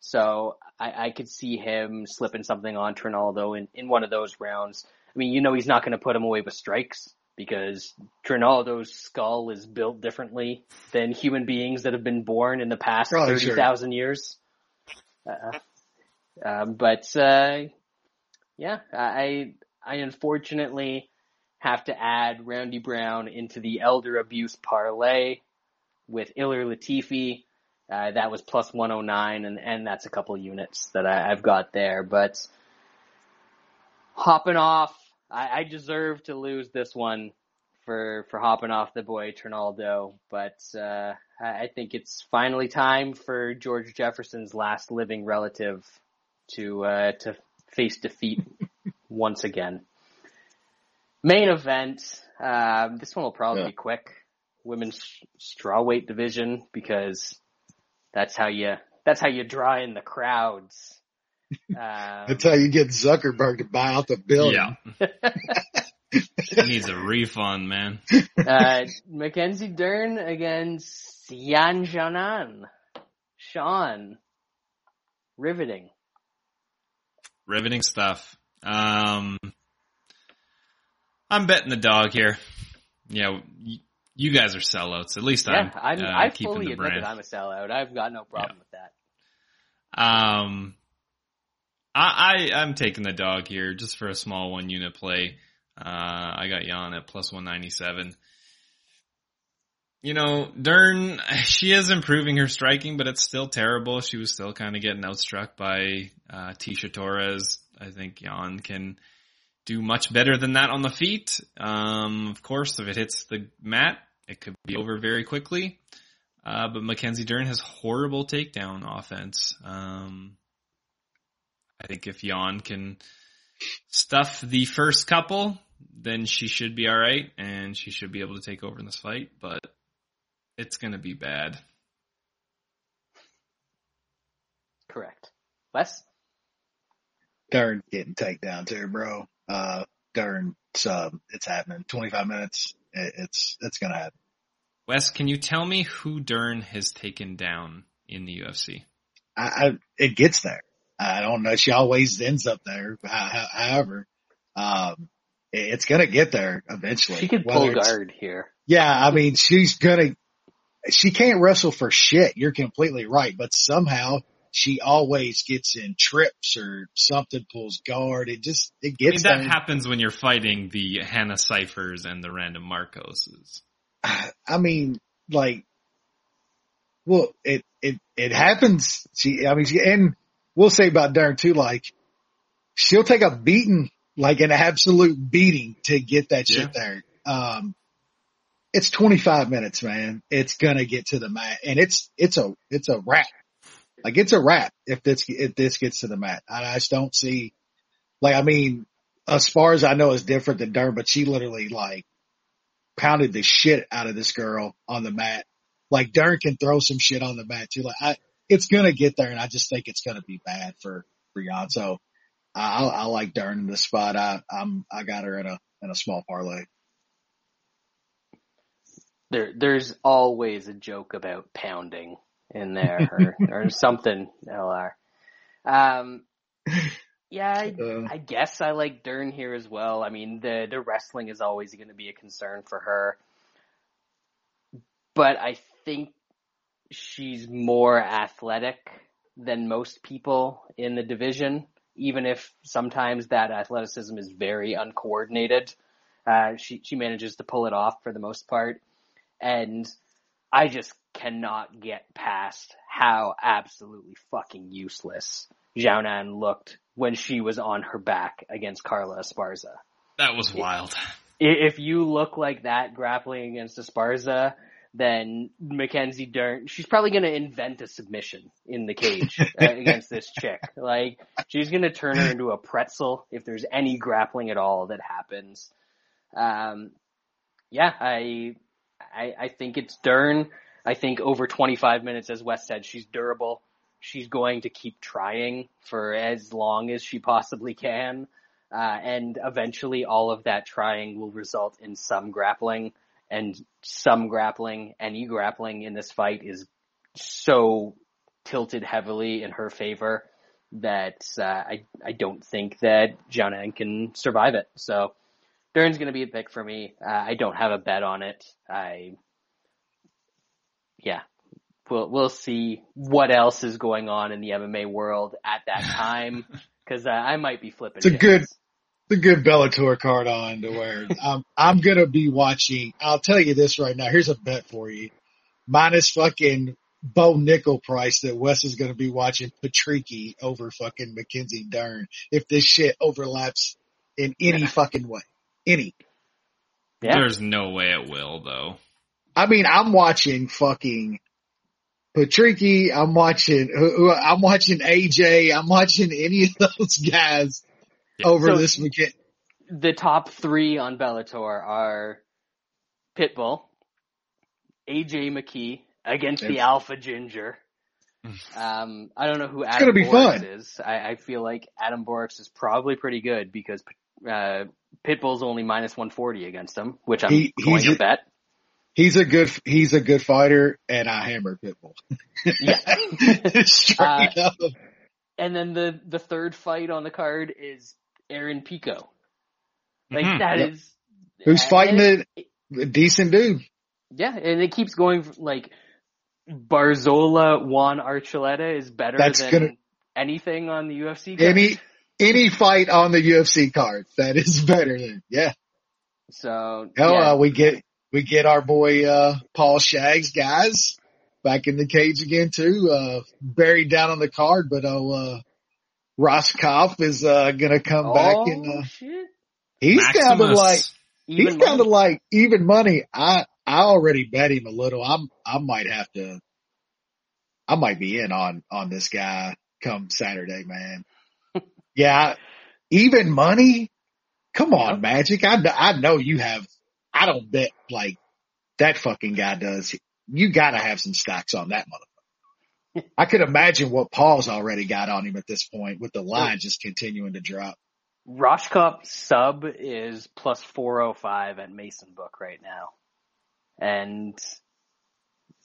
So I, I could see him slipping something on Trinaldo in, in one of those rounds. I mean, you know, he's not going to put him away with strikes because Trinaldo's skull is built differently than human beings that have been born in the past Probably 30,000 years. Uh, um, but, uh, yeah, I, I unfortunately have to add Randy Brown into the elder abuse parlay with Ilir Latifi. Uh, that was plus 109 and, and that's a couple units that I, I've got there, but hopping off, I, I deserve to lose this one for, for hopping off the boy Trinaldo, but, uh, I, I think it's finally time for George Jefferson's last living relative to, uh, to face defeat once again. Main event, um, this one will probably Yeah. be quick. Women's strawweight division because that's how you that's how you draw in the crowds. Um, That's how you get Zuckerberg to buy out the building. Yeah. he needs a refund, man. uh, Mackenzie Dern against Yan Xiaonan. Sean. Riveting. Riveting stuff. Um, I'm betting the dog here. Yeah, you guys are sellouts. At least Yeah, I'm. I'm, uh, I keeping fully the admit that I'm a sellout. I've got no problem with that. Um, I, I I'm taking the dog here just for a small one unit play. Uh, I got Yan at plus one ninety seven. You know, Dern, she is improving her striking, but it's still terrible. She was still kind of getting outstruck by uh, Tecia Torres. I think Yan can do much better than that on the feet. Um, of course, if it hits the mat, it could be over very quickly. Uh, but Mackenzie Dern has horrible takedown offense. Um, I think if Yan can stuff the first couple, then she should be alright and she should be able to take over in this fight, but it's gonna be bad. Correct. Wes? Dern getting takedown too, bro. Uh, Dern sub. It's happening. 25 minutes. It, it's, it's gonna happen. Wes, can you tell me who Dern has taken down in the UFC? I, I, it gets there. I don't know. She always ends up there. How- how- However, um, it- it's gonna get there eventually. She could pull guard here. Yeah, I mean, she's gonna, she can't wrestle for shit. You're completely right. But somehow she always gets in trips or something pulls guard. It just, it I mean, gets that happens when you're fighting the Hannah Cifers and the Randa Markoses. I mean, like, well, it, it, it happens. She, I mean, she, and we'll say about Darren too, like, she'll take a beating, like an absolute beating to get that shit there. Um, it's 25 minutes, man. It's gonna get to the mat and it's, it's a, it's a wrap. Like it's a wrap if this, if this gets to the mat. I, just don't see, like, I mean, as far as I know, is different than Dern, but she literally like pounded the shit out of this girl on the mat. Like Dern can throw some shit on the mat too. Like I, it's gonna get there, and I just think it's gonna be bad for Yan. So I, I like Dern in this spot. I I'm I got her in a in a small parlay. There, there's always a joke about pounding in there or, or something, LR. Um, yeah, I, Uh, I guess I like Dern here as well. I mean, the, the wrestling is always going to be a concern for her. But I think she's more athletic than most people in the division, even if sometimes that athleticism is very uncoordinated. Uh, she, she manages to pull it off for the most part. And I just cannot get past how absolutely fucking useless Xiaonan looked when she was on her back against Carla Esparza. That was wild. I- If you look like that grappling against Esparza, then Mackenzie Dern, she's probably going to invent a submission in the cage against this chick. Like, she's going to turn her into a pretzel if there's any grappling at all that happens. Um, yeah, I, I, I think it's Dern. I think over 25 minutes, as Wes said, she's durable. She's going to keep trying for as long as she possibly can. Uh, and eventually all of that trying will result in some grappling and some grappling, any grappling in this fight is so tilted heavily in her favor that uh, I I don't think that Xiaonan can survive it. So Dern's going to be a pick for me. Uh, I don't have a bet on it. I yeah, we'll we'll see what else is going on in the MMA world at that time because uh, I might be flipping. It's a good the good Bellator card on to wear. um, I'm gonna be watching. I'll tell you this right now. Here's a bet for you. Minus fucking Bo Nickal price that Wes is gonna be watching Patricky over fucking Mackenzie Dern if this shit overlaps in any Yeah. fucking way. Any. Yeah. There's no way it will though. I mean, I'm watching fucking Patricky. I'm watching, who- who- I'm watching AJ. I'm watching any of those guys Yeah. over So- this weekend. the top three on Bellator are Pitbull, AJ McKee against the Alpha Ginger. Um, I don't know who gonna Adam be Borics fun. is. I, I feel like Adam Borics is probably pretty good because uh, Pitbull's only minus 140 against him, which I'm He- going he's to bet. He's a good, he's a good fighter and I hammer Pitbull. Yeah. Straight up. And then the the third fight on the card is Aaron Pico. Like Mhm. that Yep. is Who's fighting it- it? A decent dude. Yeah, and it keeps going f- like Barzola Juan Archuleta is better That's than gonna- anything on the UFC. card. Any, any fight on the UFC card that is better than, yeah. so Hell, yeah, uh, we get, we get our boy, uh, Paul Shags guys back in the cage again too, uh, buried down on the card, but, oh, uh, Rohskopf is, uh, gonna come oh, back and, uh, shit. he's kind of like, Even he's kind of money. like even money. I I already bet him a little. I'm I might have to. I might be in on on this guy come Saturday, man. Yeah, even money. Come on. Magic. I I know you have. I don't bet like that fucking guy does. You got to have some stocks on that motherfucker. I could imagine what Paul's already got on him at this point with the line just continuing to drop. Rohskopf sub is plus 405 at Mason Book right now. And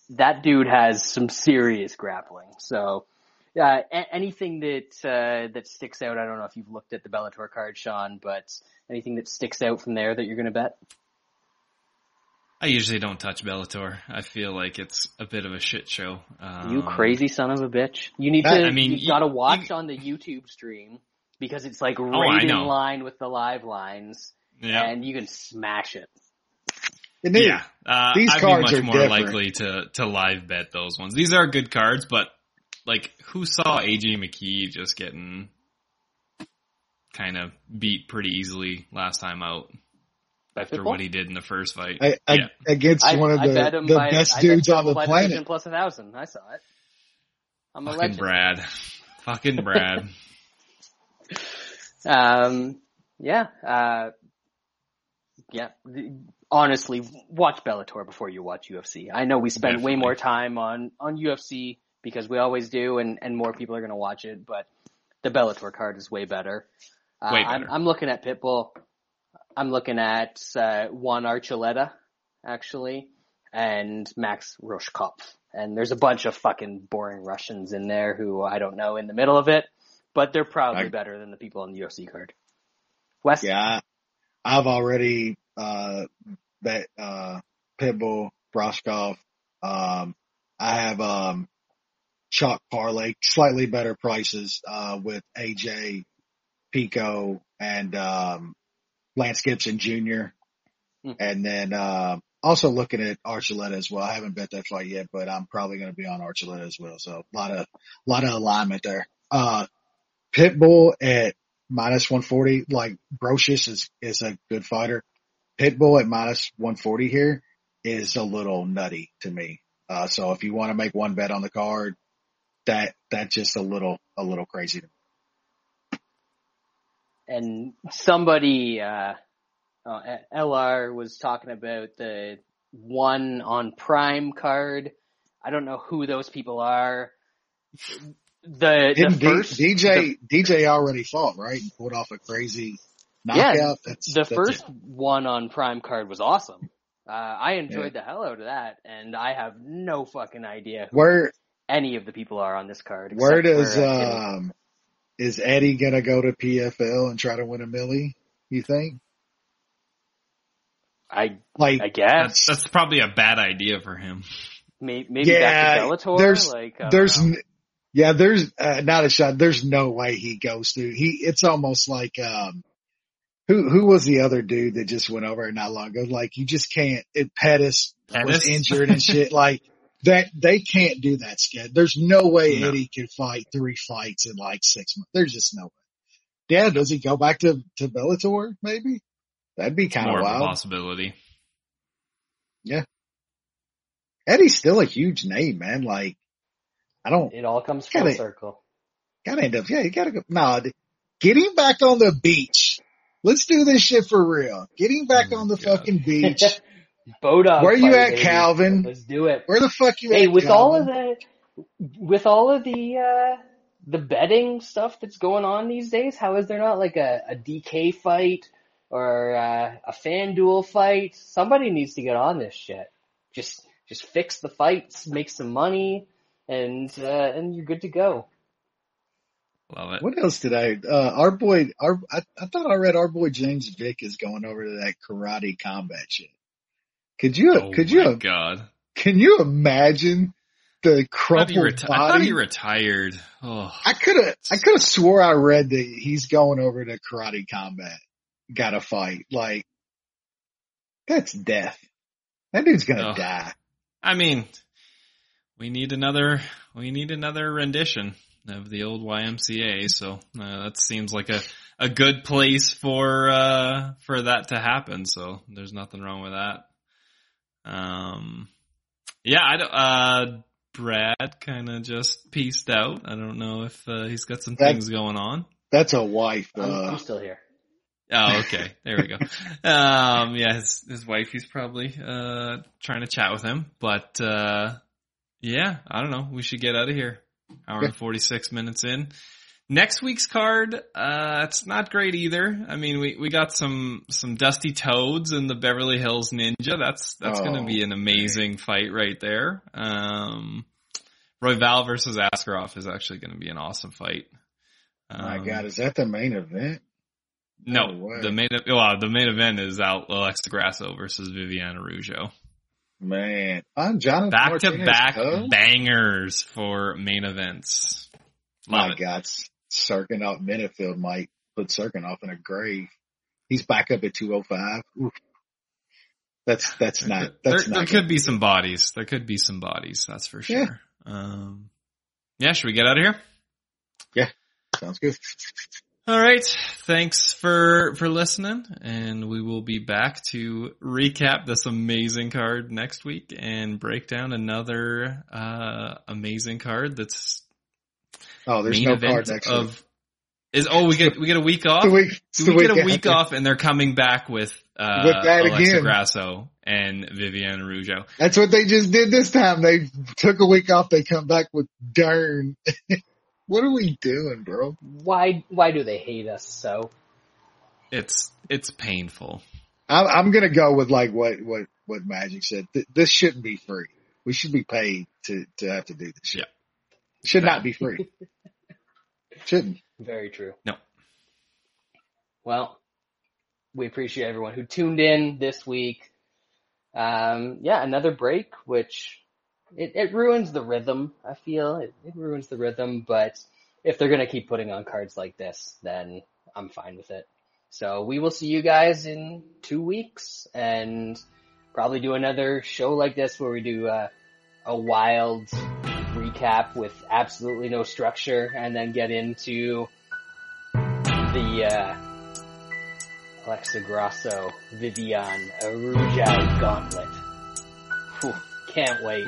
that dude has some serious grappling. So, uh, a- anything that, uh, that sticks out, I don't know if you've looked at the Bellator card, Sean, but anything that sticks out from there that you're going to bet? I usually don't touch Bellator. I feel like it's a bit of a shit show. Um, You crazy son of a bitch. You need to, I mean, you you- gotta watch you- on the YouTube stream because it's like Oh, right in line with the live lines Yeah. and you can smash it. And then- Yeah, uh, These I'd be much are more different. likely to to live bet those ones. These are good cards, but like, who saw AJ McKee just getting kind of beat pretty easily last time out after Pitbull? what he did in the first fight? I, I, yeah, against I, one of I the, the by, best I dudes on the planet. plus a thousand. I saw it. I'm a fucking legend. Brad, fucking Brad. Um, yeah, uh, yeah. honestly, watch Bellator before you watch UFC. I know we spend way more time on on UFC because we always do, and and more people are going to watch it. But the Bellator card is way better. Uh, Way I'm, better. I'm looking at Pitbull. I'm looking at uh, Juan Archuleta, actually, and Max Rohskopf. And there's a bunch of fucking boring Russians in there who I don't know in the middle of it, but they're probably I- better than the people on the UFC card. West, Yeah, I, I've already uh bet uh Pitbull, Broshkov. Um, I have um chalk parlay, slightly better prices uh with AJ, Pico, and um Lance Gibson Jr. Hmm. And then uh, also looking at Archuleta as well. I haven't bet that fight yet, but I'm probably going to be on Archuleta as well. So a lot of a lot of alignment there. Uh, Pitbull at minus 140, like Brocious is, is a good fighter. Pitbull at minus 140 here is a little nutty to me. Uh, so if you want to make one bet on the card, that, that's just a little, a little crazy. and somebody, uh, uh, LR was talking about the one on Prime card. I don't know who those people are. The, the D- first DJ DJ already fought right and pulled off a crazy knockout. Yeah, that's, the that's first it. one on Prime card was awesome. Uh, I enjoyed the hell out of that, and I have no fucking idea who Where any of the people are on this card. where except does for, uh, um is Eddie gonna go to PFL and try to win a millie? You think? I Like I guess That's, that's probably a bad idea for him. May- maybe Yeah, back to Bellator. there's- like there's n- yeah there's uh, not a shot. There's no way he goes through. He it's almost like um who who was the other dude that just went over it not long ago? Like you just can't. It Pettis was injured and shit. Like that they can't do that sketch. There's no way No. Eddie can fight three fights in like six months. There's just no way. Yeah, does he go back to to Bellator? Maybe that'd be kind of of a wild. possibility. Yeah, Eddie's still a huge name, man. Like I don't It all comes full Gotta- circle. gotta end up. Yeah, you gotta go. No, get him back on the beach. Let's do this shit for real. Get him back Oh on the God. fucking beach. Bodog. Where are you at, baby. Calvin? Let's do it. Where the fuck you Hey, at? Hey, with all of the with all of the uh the betting stuff that's going on these days, how is there not like a, a DK fight or uh, a FanDuel fight? Somebody needs to get on this shit. Just just fix the fights, make some money, and uh, and you're good to go. Love it. What else did I? Uh, our boy, our I, I thought I read our boy James Vick is going over to that karate combat shit. Could you? Oh could you? God. Can you imagine the I crumpled reti- I thought he body? retired. Oh, I could have, I could have swore I read that he's going over to karate combat. Got to fight. Like, that's death. That dude's gonna Ugh. die. I mean, we need another. We need another rendition of the old YMCA. So uh, that seems like a a good place for uh for that to happen. So there's nothing wrong with that. Um, yeah, I don't. Uh, Brad kind of just pieced out. I don't know if uh, he's got some That- things going on. That's a wife. I'm, Uh, I'm still here. Oh, okay. There we go. Um, yeah, his, his wife, he's probably, uh, trying to chat with him, but, uh, yeah, I don't know. We should get out of here. Hour and 46 minutes in. Next week's card, uh, it's not great either. I mean, we, we got some, some Dusty Toads and the Beverly Hills Ninja. That's, that's Oh, gonna be an amazing fight right there. Um, Royval versus Askarov is actually gonna be an awesome fight. my Um, God, is that the main event? no, No the main well, the main event is out Alexa Grasso versus Viviane Araújo. Man, I'm Jonathan Back to back bangers for main events. Love My it. God, Cirkunov Menifield might put Cirkunov in a grave. He's back up at 205. Oof. That's that's There, not could- that's there, not there could be some bodies. There could be some bodies. That's for Yeah. sure. Um, yeah, should we get out of here? Yeah. Sounds good. All right. Thanks for for listening, and we will be back to recap this amazing card next week and break down another uh amazing card that's Oh, there's main no event card next week. of is oh we get we get a week off. Week, Do the we get a week week after. off and they're coming back with uh With that Alexa again. Grasso and Viviane Araújo. That's what they just did this time. They took a week off. They come back with Dern. what are we doing, bro? Why why do they hate us so? It's it's painful. I'm, I'm gonna go with like what what what Magic said. Th- this shouldn't be free. We should be paid to to have to do this shit. Yeah. It should not be free. Shouldn't. Very true. No. Well, we appreciate everyone who tuned in this week. Um, yeah, another break, which it, it ruins the rhythm. I feel it, it ruins the rhythm, but if they're gonna keep putting on cards like this, then I'm fine with it. So we will see you guys in two weeks and probably do another show like this where we do uh, a wild recap with absolutely no structure and then get into the uh, Alexa Grasso Viviane Araújo gauntlet. Whew, can't wait.